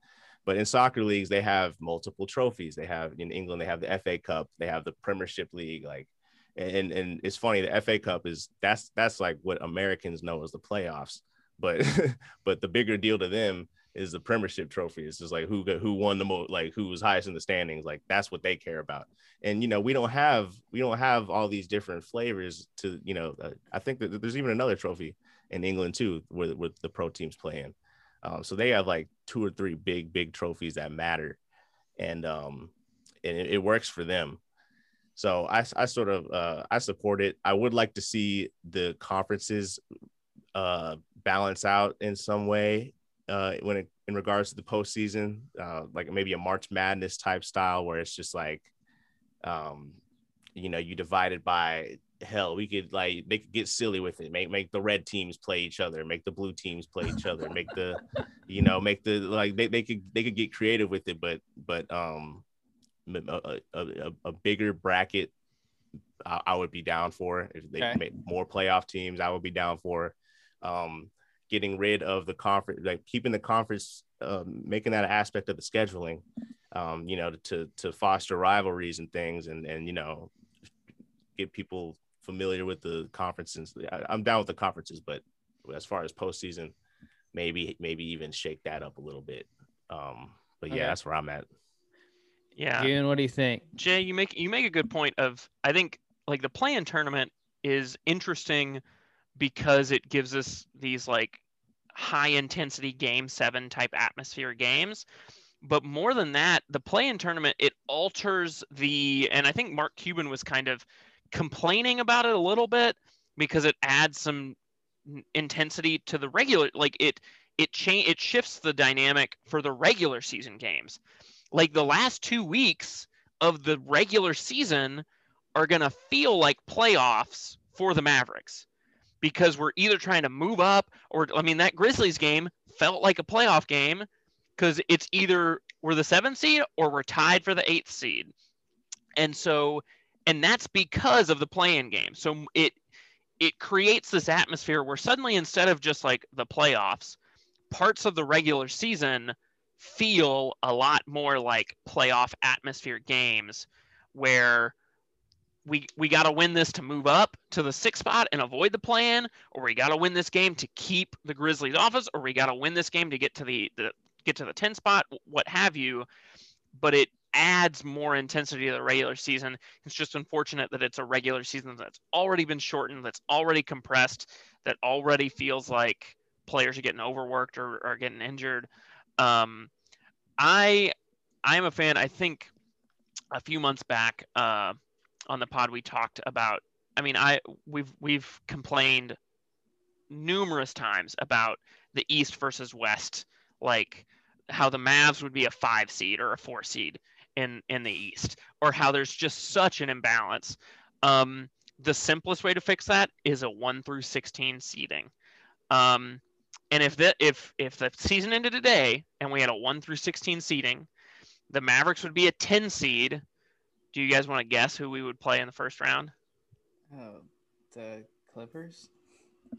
but in soccer leagues they have multiple trophies. They have in England they have the FA Cup, they have the Premiership League, like and and it's funny the FA Cup is that's that's like what Americans know as the playoffs, but [LAUGHS] but the bigger deal to them is the Premiership trophy. It's just like who got, who won the most, like who was highest in the standings. Like that's what they care about. And you know we don't have we don't have all these different flavors to you know. Uh, I think that there's even another trophy in England too, where where the pro teams playing. Um, so they have like two or three big big trophies that matter, and um, and it, it works for them. So I, I sort of uh, I support it. I would like to see the conferences uh, balance out in some way uh, when it in regards to the postseason, uh, like maybe a March Madness type style where it's just like, um, you know, you divide it by hell. We could like they could get silly with it, make make the red teams play each other, make the blue teams play each other, make the, you know, make the like they, they could they could get creative with it, but but um a, a, a, a bigger bracket I, I would be down for if they Okay. make more playoff teams i would be down for um getting rid of the conference like keeping the conference um, making that an aspect of the scheduling um you know to to foster rivalries and things and and you know get people familiar with the conferences I, i'm down with the conferences but as far as postseason maybe maybe even shake that up a little bit um but yeah Okay. that's where i'm at Yeah. Ian, what do you think? Jay, you make you make a good point of I think like the play-in tournament is interesting because it gives us these like high intensity game 7 type atmosphere games. But more than that, the play-in tournament it alters the and I think Mark Cuban was kind of complaining about it a little bit because it adds some intensity to the regular like it it change it shifts the dynamic for the regular season games. Like the last 2 weeks of the regular season are to feel like playoffs for the Mavericks because we're either trying to move up or I mean that Grizzlies game felt like a playoff game because it's either we're the seventh seed or we're tied for the eighth seed. And so and that's because of the play-in game. So it it creates this atmosphere where suddenly instead of just like the playoffs, parts of the regular season feel a lot more like playoff atmosphere games where we we got to win this to move up to the sixth spot and avoid the plan, or we got to win this game to keep the Grizzlies office, or we got to win this game to get to the, the get to the 10 spot, what have you. But it adds more intensity to the regular season. It's just unfortunate that it's a regular season that's already been shortened, that's already compressed, that already feels like players are getting overworked or are getting injured. Um, I I'm a fan. I think a few months back uh, on the pod we talked about. I mean, I we've we've complained numerous times about the East versus West, like how the Mavs would be a five seed or a four seed in in the East, or how there's just such an imbalance. Um, the simplest way to fix that is a one through sixteen seeding. Um, and if the if if the season ended today and we had a one through sixteen seeding, the Mavericks would be a ten seed. Do you guys want to guess who we would play in the first round? Oh, the Clippers.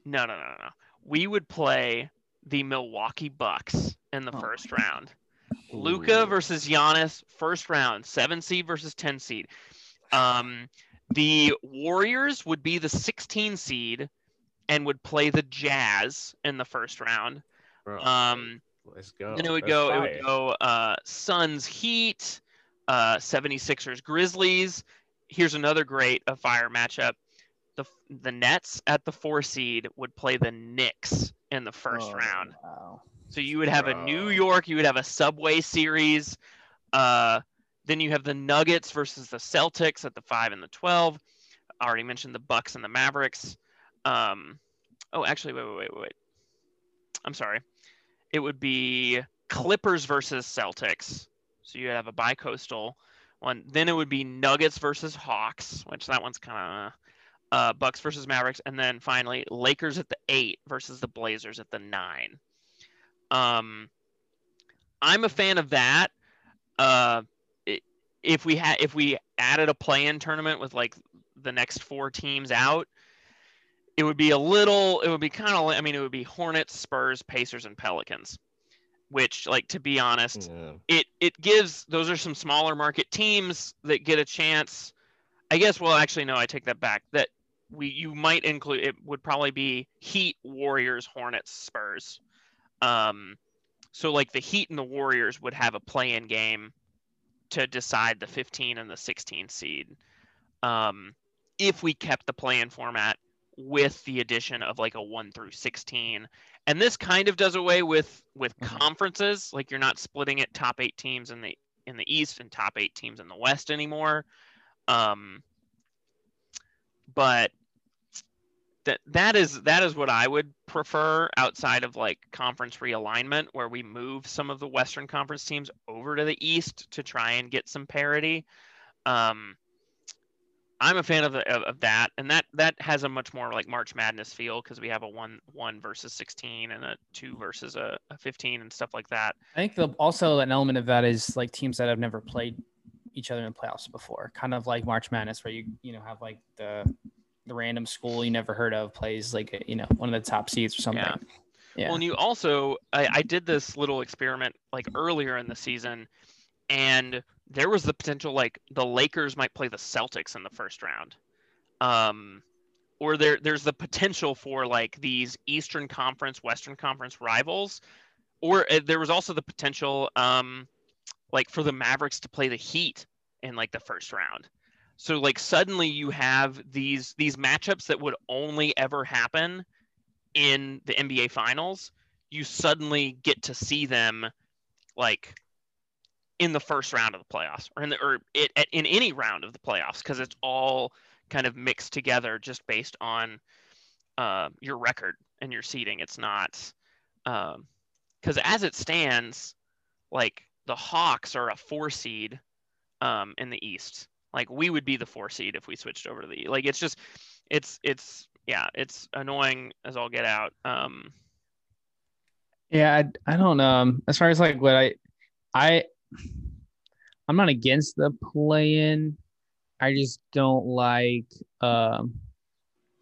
No, no, no, no, no. We would play the Milwaukee Bucks in the Oh. first round. Luka versus Giannis, first round, seven seed versus ten seed. Um, the Warriors would be the 16 seed and would play the Jazz in the first round. Bro. Um, Let's go. Then it would That's go. It would go. Uh, Suns, Heat, uh, 76ers, Grizzlies. Here's another great a fire matchup. The the Nets at the four seed would play the Knicks in the first Oh, round. Wow. So you would have a New York, you would have a Subway series. Uh, then you have the Nuggets versus the Celtics at the five and the twelve. I already mentioned the Bucks and the Mavericks. Um, oh, actually, wait, wait, wait, wait. I'm sorry. It would be Clippers versus Celtics. So you'd have a bi-coastal one. Then it would be Nuggets versus Hawks, which that one's kind of uh, Bucks versus Mavericks, and then finally Lakers at the eight versus the Blazers at the nine. Um, I'm a fan of that. Uh, i- if we had if we added a play-in tournament with like the next four teams out, it would be a little. It would be kind of. I mean, it would be Hornets, Spurs, Pacers, and Pelicans. Which, like, to be honest, Yeah. it it gives those are some smaller market teams that get a chance. I guess. Well, actually, no. I take that back. That we you might include. It would probably be Heat, Warriors, Hornets, Spurs. Um, so like the Heat and the Warriors would have a play-in game to decide the 15 and the 16 seed. Um, if we kept the play-in format with the addition of like a 1 through 16 and this kind of does away with with Mhm. conferences like you're not splitting it top 8 teams in the in the east and top 8 teams in the west anymore um but that that is that is what I would prefer outside of like conference realignment where we move some of the western conference teams over to the east to try and get some parity um I'm a fan of, of, of that, and that that has a much more like March Madness feel because we have a one one versus sixteen and a two versus a, a fifteen and stuff like that. I think the also an element of that is like teams that have never played each other in the playoffs before, kind of like March Madness, where you you know have like the the random school you never heard of plays like you know one of the top seeds or something. Yeah. Yeah. Well, and you also, I, I did this little experiment like earlier in the season, and there was the potential like the Lakers might play the Celtics in the first round, um, or there there's the potential for like these Eastern Conference, Western Conference rivals, or uh, there was also the potential, um, like for the Mavericks to play the Heat in like the first round. So like suddenly you have these these matchups that would only ever happen in the NBA finals, you suddenly get to see them like in the first round of the playoffs or in the or it at, in any round of the playoffs because it's all kind of mixed together just based on uh, your record and your seeding. It's not because as it stands, like the Hawks are a four seed um, in the East. Like we would be the four seed if we switched over to the like it's just it's it's yeah it's annoying as all get out. Um, Yeah, I, I don't know. Um, as far as like what I, I, I'm not against the play-in. I just don't like. Um,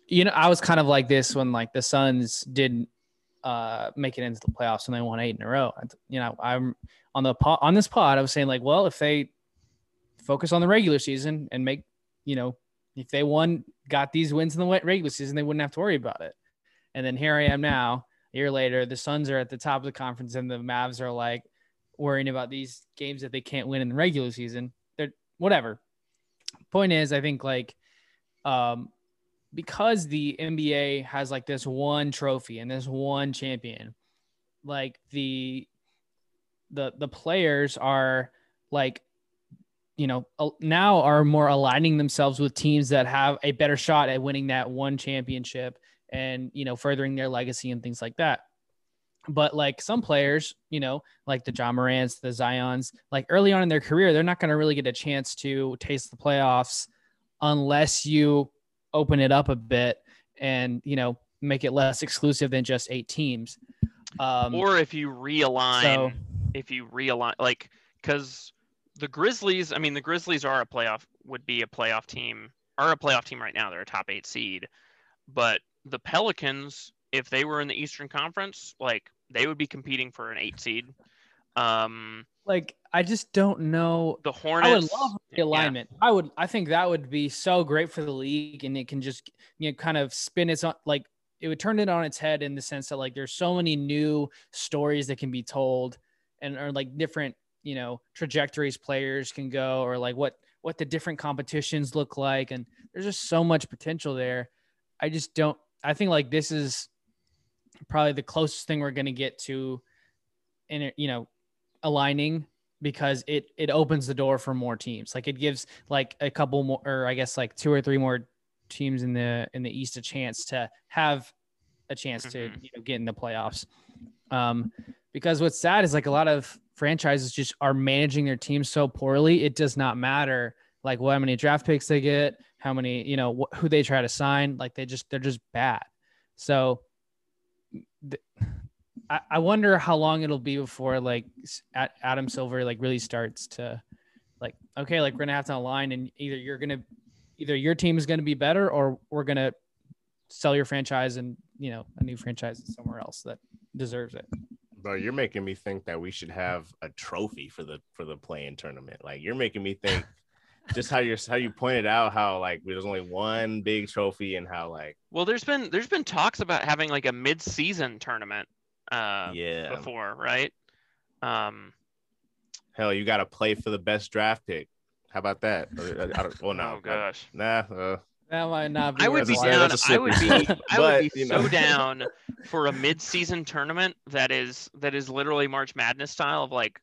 you know, I was kind of like this when like the Suns didn't uh make it into the playoffs and they won eight in a row. You know, I'm on the pod, on this pod. I was saying like, well, if they focus on the regular season and make, you know, if they won, got these wins in the regular season, they wouldn't have to worry about it. And then here I am now, a year later, the Suns are at the top of the conference and the Mavs are like worrying about these games that they can't win in the regular season. They're whatever. Point is, I think like um because the NBA has like this one trophy and this one champion, like the the the players are like you know now are more aligning themselves with teams that have a better shot at winning that one championship and you know furthering their legacy and things like that but like some players you know like the ja morants the zions like early on in their career they're not going to really get a chance to taste the playoffs unless you open it up a bit and you know make it less exclusive than just eight teams. Um or if you realign so if you realign like because the grizzlies i mean the grizzlies are a playoff would be a playoff team are a playoff team right now. They're a top eight seed. But the pelicans if they were in the eastern conference like they would be competing for an eight seed um like i just don't know the hornets I would love yeah. realignment. I would. I think that would be so great for the league, and it can just you know kind of spin its on like it would turn it on its head in the sense that like there's so many new stories that can be told and or like different you know trajectories players can go or like what what the different competitions look like and there's just so much potential there i just don't i think like this is probably the closest thing we're going to get to in you know aligning because it it opens the door for more teams. Like it gives like a couple more or i guess like two or three more teams in the in the east a chance to have a chance to Mhm. you know get in the playoffs. Um because what's sad is like a lot of franchises just are managing their team so poorly it does not matter like what how many draft picks they get how many you know wh- who they try to sign like they just they're just bad. So I, I wonder how long it'll be before like adam silver like really starts to like okay like we're gonna have to align and either you're gonna either your team is gonna be better or we're gonna sell your franchise and you know a new franchise somewhere else that deserves it Bro, you're making me think that we should have a trophy for the for the play-in tournament. Like you're making me think just how you're how you pointed out how like there's only one big trophy and how like Well, there's been there's been talks about having like a mid-season tournament uh, yeah before, right? Um, hell you got to play for the best draft pick. How about that? I don't, well, no, oh gosh, nah. Uh, that might not be I would be it's That's a- at. down. that's a I would be slippery slope. I would be [LAUGHS] you so know. down for a mid-season tournament that is that is literally March Madness style of like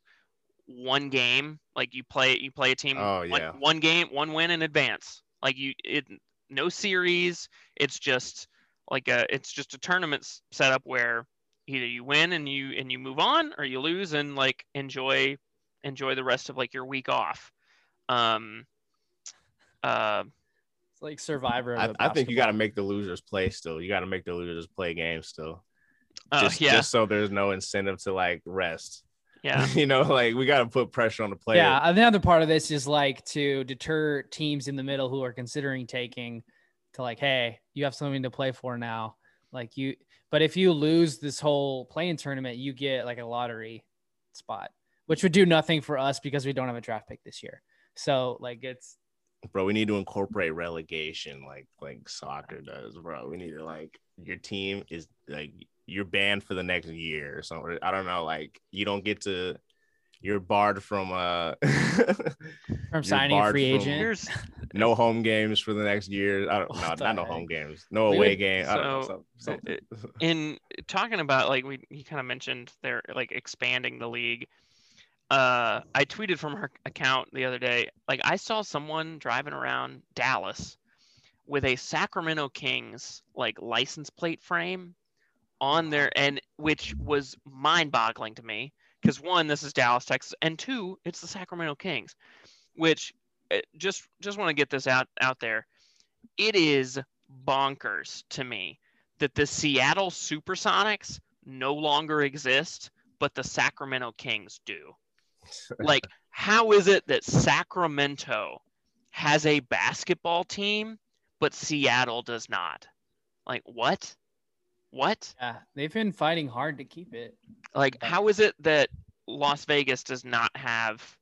one game, like you play you play a team Oh, one, yeah. one game, one win in advance. Like you it no series, it's just like a it's just a tournament s- setup where either you win and you and you move on or you lose and like enjoy enjoy the rest of like your week off. Um uh It's like Survivor. I, I think you got to make the losers play still. You got to make the losers play games still. uh, Just, yeah, just so there's no incentive to like rest. Yeah. [LAUGHS] you know, like we got to put pressure on the player. Yeah, another part of this is like to deter teams in the middle who are considering taking to like, hey, you have something to play for now. Like you, but if you lose this whole play-in tournament, you get like a lottery spot, which would do nothing for us because we don't have a draft pick this year. So like it's bro we need to incorporate relegation like like soccer does bro we need to like your team is like you're banned for the next year or something. I don't know like you don't get to you're barred from uh [LAUGHS] from signing a free from- agent. Here's no home games for the next year. I don't know, [LAUGHS] no the not no home games. No We away would- game. I don't know so, something. [LAUGHS] in talking about like we you kind of mentioned they're like expanding the league uh i tweeted from her account the other day like i saw someone driving around dallas with a sacramento kings like license plate frame on there and which was mind-boggling to me because one this is dallas texas and two it's the sacramento kings which uh, just just want to get this out out there it is bonkers to me that the Seattle Supersonics no longer exist, but the Sacramento Kings do. [LAUGHS] like, how is it that Sacramento has a basketball team, but Seattle does not? Like, what? What? Yeah, they've been fighting hard to keep it. Like, how is it that Las Vegas does not have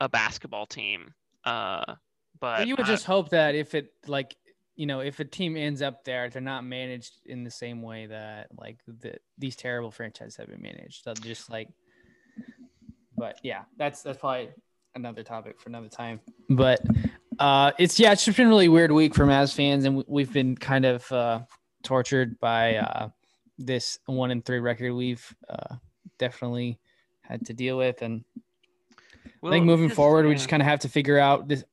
a basketball team? Uh, but you would just hope that if it like you know if a team ends up there, they're not managed in the same way that like the, these terrible franchises have been managed. So just like, but yeah, that's that's probably another topic for another time. But uh, it's yeah, it's just been a really weird week for Mavs fans, and we- we've been kind of uh, tortured by uh, this one in three record we've uh, definitely had to deal with, and I think moving forward, we just kind of have to figure out this,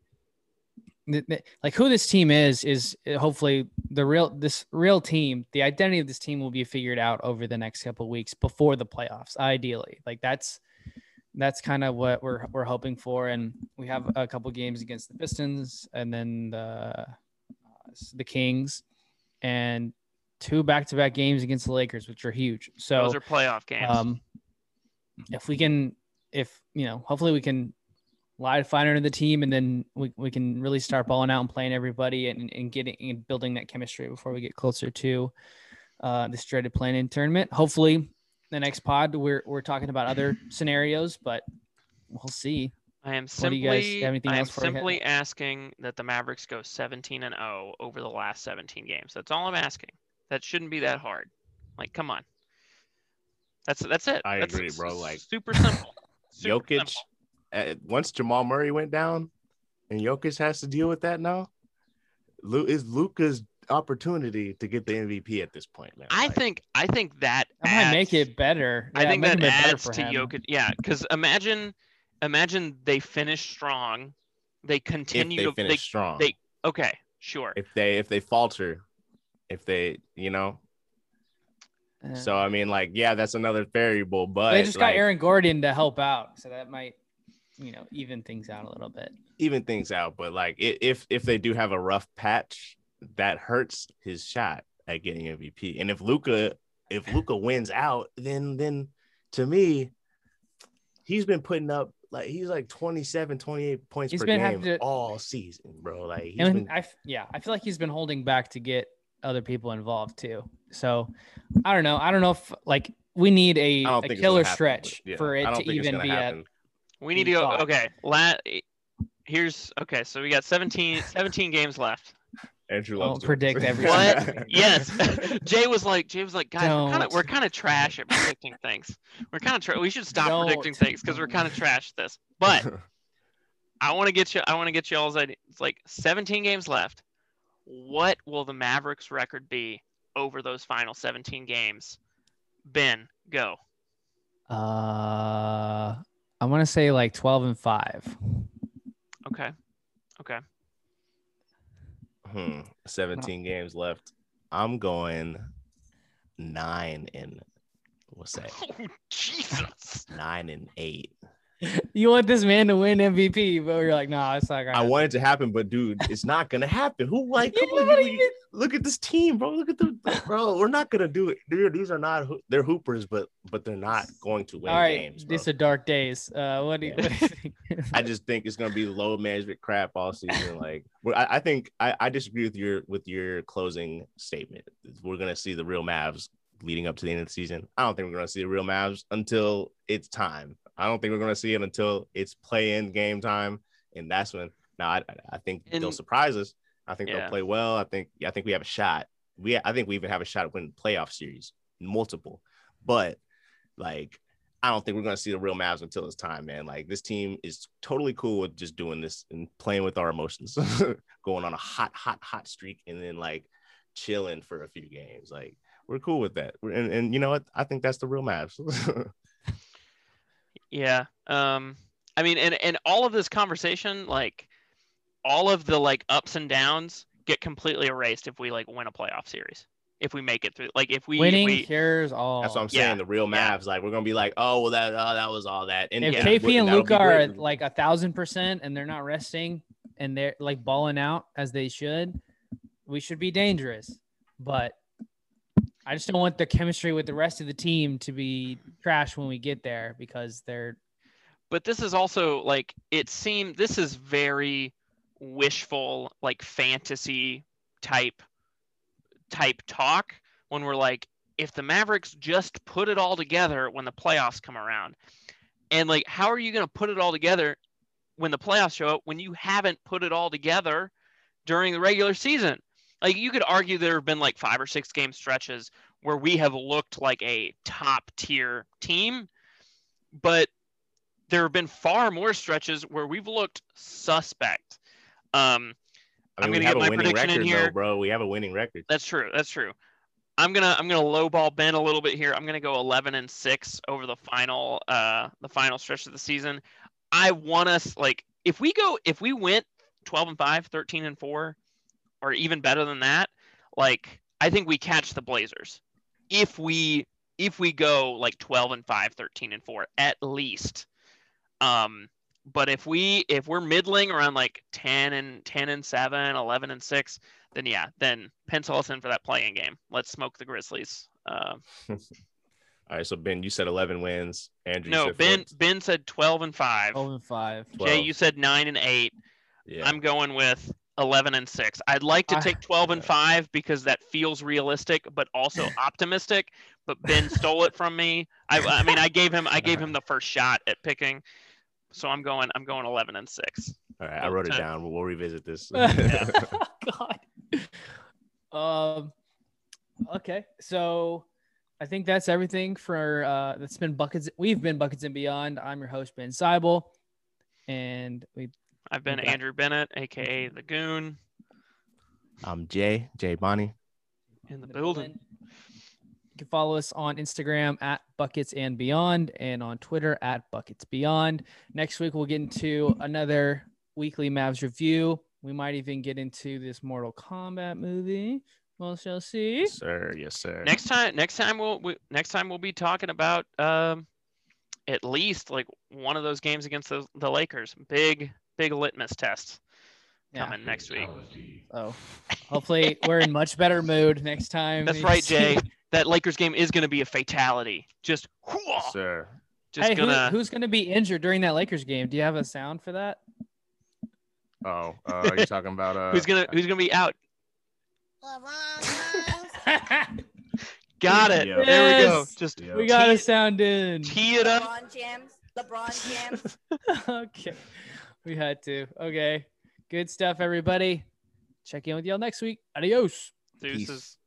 th- th- like who this team is. Is uh, hopefully the real this real team. The identity of this team will be figured out over the next couple of weeks before the playoffs. Ideally, like that's that's kind of what we're we're hoping for. And we have a couple games against the Pistons, and then the uh, the Kings, and two back to back games against the Lakers, which are huge. So those are playoff games. um, if we can, if you know, hopefully we can light a fire under the team, and then we, we can really start balling out and playing everybody and, and getting and building that chemistry before we get closer to uh, this dreaded play-in tournament. Hopefully, the next pod we're we're talking about other scenarios, but we'll see. I am What do simply, you guys- have anything I am else before we head- simply asking that the Mavericks go 17 and 0 over the last 17 games. That's all I'm asking. That shouldn't be that hard. Like, come on. That's that's it. I That's agree, s- bro, like- super simple. [LAUGHS] Super Jokic, simple. uh, once Jamal Murray went down, and Jokic has to deal with that now, Lu- is Luka's opportunity to get the MVP at this point, man. I Like, think I think that That might make it better. I think that it better adds to him. Jokic. Yeah, because imagine imagine they finish strong, they if continue they to finish strong, they okay, sure. if they if they falter, if they you know, Yeah. so I mean, like, yeah, that's another variable, but they just got like, Aaron Gordon to help out, so that might, you know, even things out a little bit. even things out. But like, if if they do have a rough patch, that hurts his shot at getting MVP. And if Luka if Luka wins out, then then to me, he's been putting up like he's like 27, 28 points He's per been game to- all season, bro. Like he's and been I, f- yeah, I feel like he's been holding back to get other people involved too. So I don't know. I don't know if like we need a, I don't a killer happen, stretch yeah, for it to even gonna be at. We need to go thoughts? okay. La- here's okay, so we got 17 17 games left. Andrew Don't predict [LAUGHS] everything. What? yes. [LAUGHS] Jay was like, Jay was like, guys, we're kind of we're kind of trash at predicting things. We're kind of tra- we should stop Don't. predicting things because we're kind of trash at this. [LAUGHS] But I want to get you. I want to get you all's idea. It's like 17 games left. What will the Mavericks record be over those final 17 games? Ben, go. Uh, I want to say like twelve and five. Okay. Okay. Hmm. 17 games left. I'm going nine and what's that? [LAUGHS] Oh Jesus. Nine and eight. [LAUGHS] You want this man to win MVP, but you're like, nah, it's not gonna. I want it to happen, but dude, it's not gonna happen. Who like [LAUGHS] on, look at this team, bro. Look at the bro. We're not gonna do it. Dude, these are not they're hoopers, but but they're not going to win All right, games. Bro. these are dark days. Uh, what do you, Yeah. what do you think? [LAUGHS] I just think it's gonna be load management crap all season. Like, I, I think I, I disagree with your with your closing statement. We're gonna see the real Mavs leading up to the end of the season. I don't think we're gonna see the real Mavs until it's time. I don't think we're gonna see it until it's play in game time, and that's when. Now, I, I think they'll surprise us. I think Yeah. they'll play well. I think I think we have a shot. We I think we even have a shot at winning playoff series, multiple. But like I don't think we're gonna see the real Mavs until it's time, man. Like this team is totally cool with just doing this and playing with our emotions, [LAUGHS] going on a hot, hot, hot streak, and then like chilling for a few games. Like we're cool with that. And, and you know what? I think that's the real Mavs. [LAUGHS] Yeah. Um I mean and and all of this conversation like all of the like ups and downs get completely erased if we like win a playoff series. If we make it through like if we, if Winning we cures all. that's what I'm Yeah. saying. The real Yeah. Mavs, like we're gonna be like, oh well, that oh, that was all that. And if Yeah. and KP and that'll Luka are at like a thousand percent and they're not resting and they're like balling out as they should, we should be dangerous. But I just don't want the chemistry with the rest of the team to be trash when we get there because they're but this is also like it seemed this is very wishful like fantasy type type talk when we're like if the Mavericks just put it all together when the playoffs come around. And like how are you going to put it all together when the playoffs show up when you haven't put it all together during the regular season? Like you could argue there have been like 5 or 6 game stretches where we have looked like a top tier team but there have been far more stretches where we've looked suspect. Um, I I'm mean, gonna get a my winning prediction in record, here. though, bro. We have a winning record. that's true. That's true. I'm gonna I'm gonna lowball Ben a little bit here. I'm gonna go 11 and six over the final uh the final stretch of the season. I want us like if we go if we went 12 and 5, 13 and 4, or even better than that, like I think we catch the Blazers. If we if we go like 12 and 5, 13 and 4 at least. Um but if we if we're middling around like 10 and 10 and 7, 11 and 6, then yeah, then pencil us in for that play-in game. Let's smoke the Grizzlies. Uh, [LAUGHS] All right, so Ben, you said 11 wins. Andrew, you no, said Ben 14. Ben said 12 and 5. 12 and 5. Jay, 12. you said 9 and 8. Yeah. I'm going with 11 and 6. I'd like to take 12 and [LAUGHS] 5 because that feels realistic but also [LAUGHS] optimistic, but Ben stole it from me. I, I mean, I gave him I gave him the first shot at picking. So I'm going I'm going 11 and 6. All right, I wrote it Okay. down. We'll, we'll revisit this. [LAUGHS] God. Um, Okay, so I think that's everything for uh that's been buckets. We've been buckets and beyond. I'm your host Ben Seibel, and we I've been Okay. Andrew Bennett, aka the Goon, I'm Jay, Jay Bonnie. in the in building. You can follow us on Instagram at Buckets and Beyond and on Twitter at Buckets Beyond. Next week, we'll get into another weekly Mavs review. We might even get into this Mortal Kombat movie. We'll shall see. Yes, sir. Yes, sir. Next time, next time we'll we, next time we'll be talking about um, at least like one of those games against the, the Lakers. Big big litmus test Yeah. coming next week. Oh, hopefully, we're in much better mood next time. That's right, Jay. That Lakers game is going to be a fatality. Just Yes, sir. just Hey, gonna. who's going to be injured during that Lakers game? Do you have a sound for that? Oh, uh, are you talking about uh? Who's gonna Who's gonna be out? [LAUGHS] Got it. Yeah. There we go. Just Yeah. we got a sound in. tee it up. LeBron jams. LeBron jams. [LAUGHS] okay. We had to. Okay. Good stuff, everybody. Check in with y'all next week. Adios. Deuces. Peace.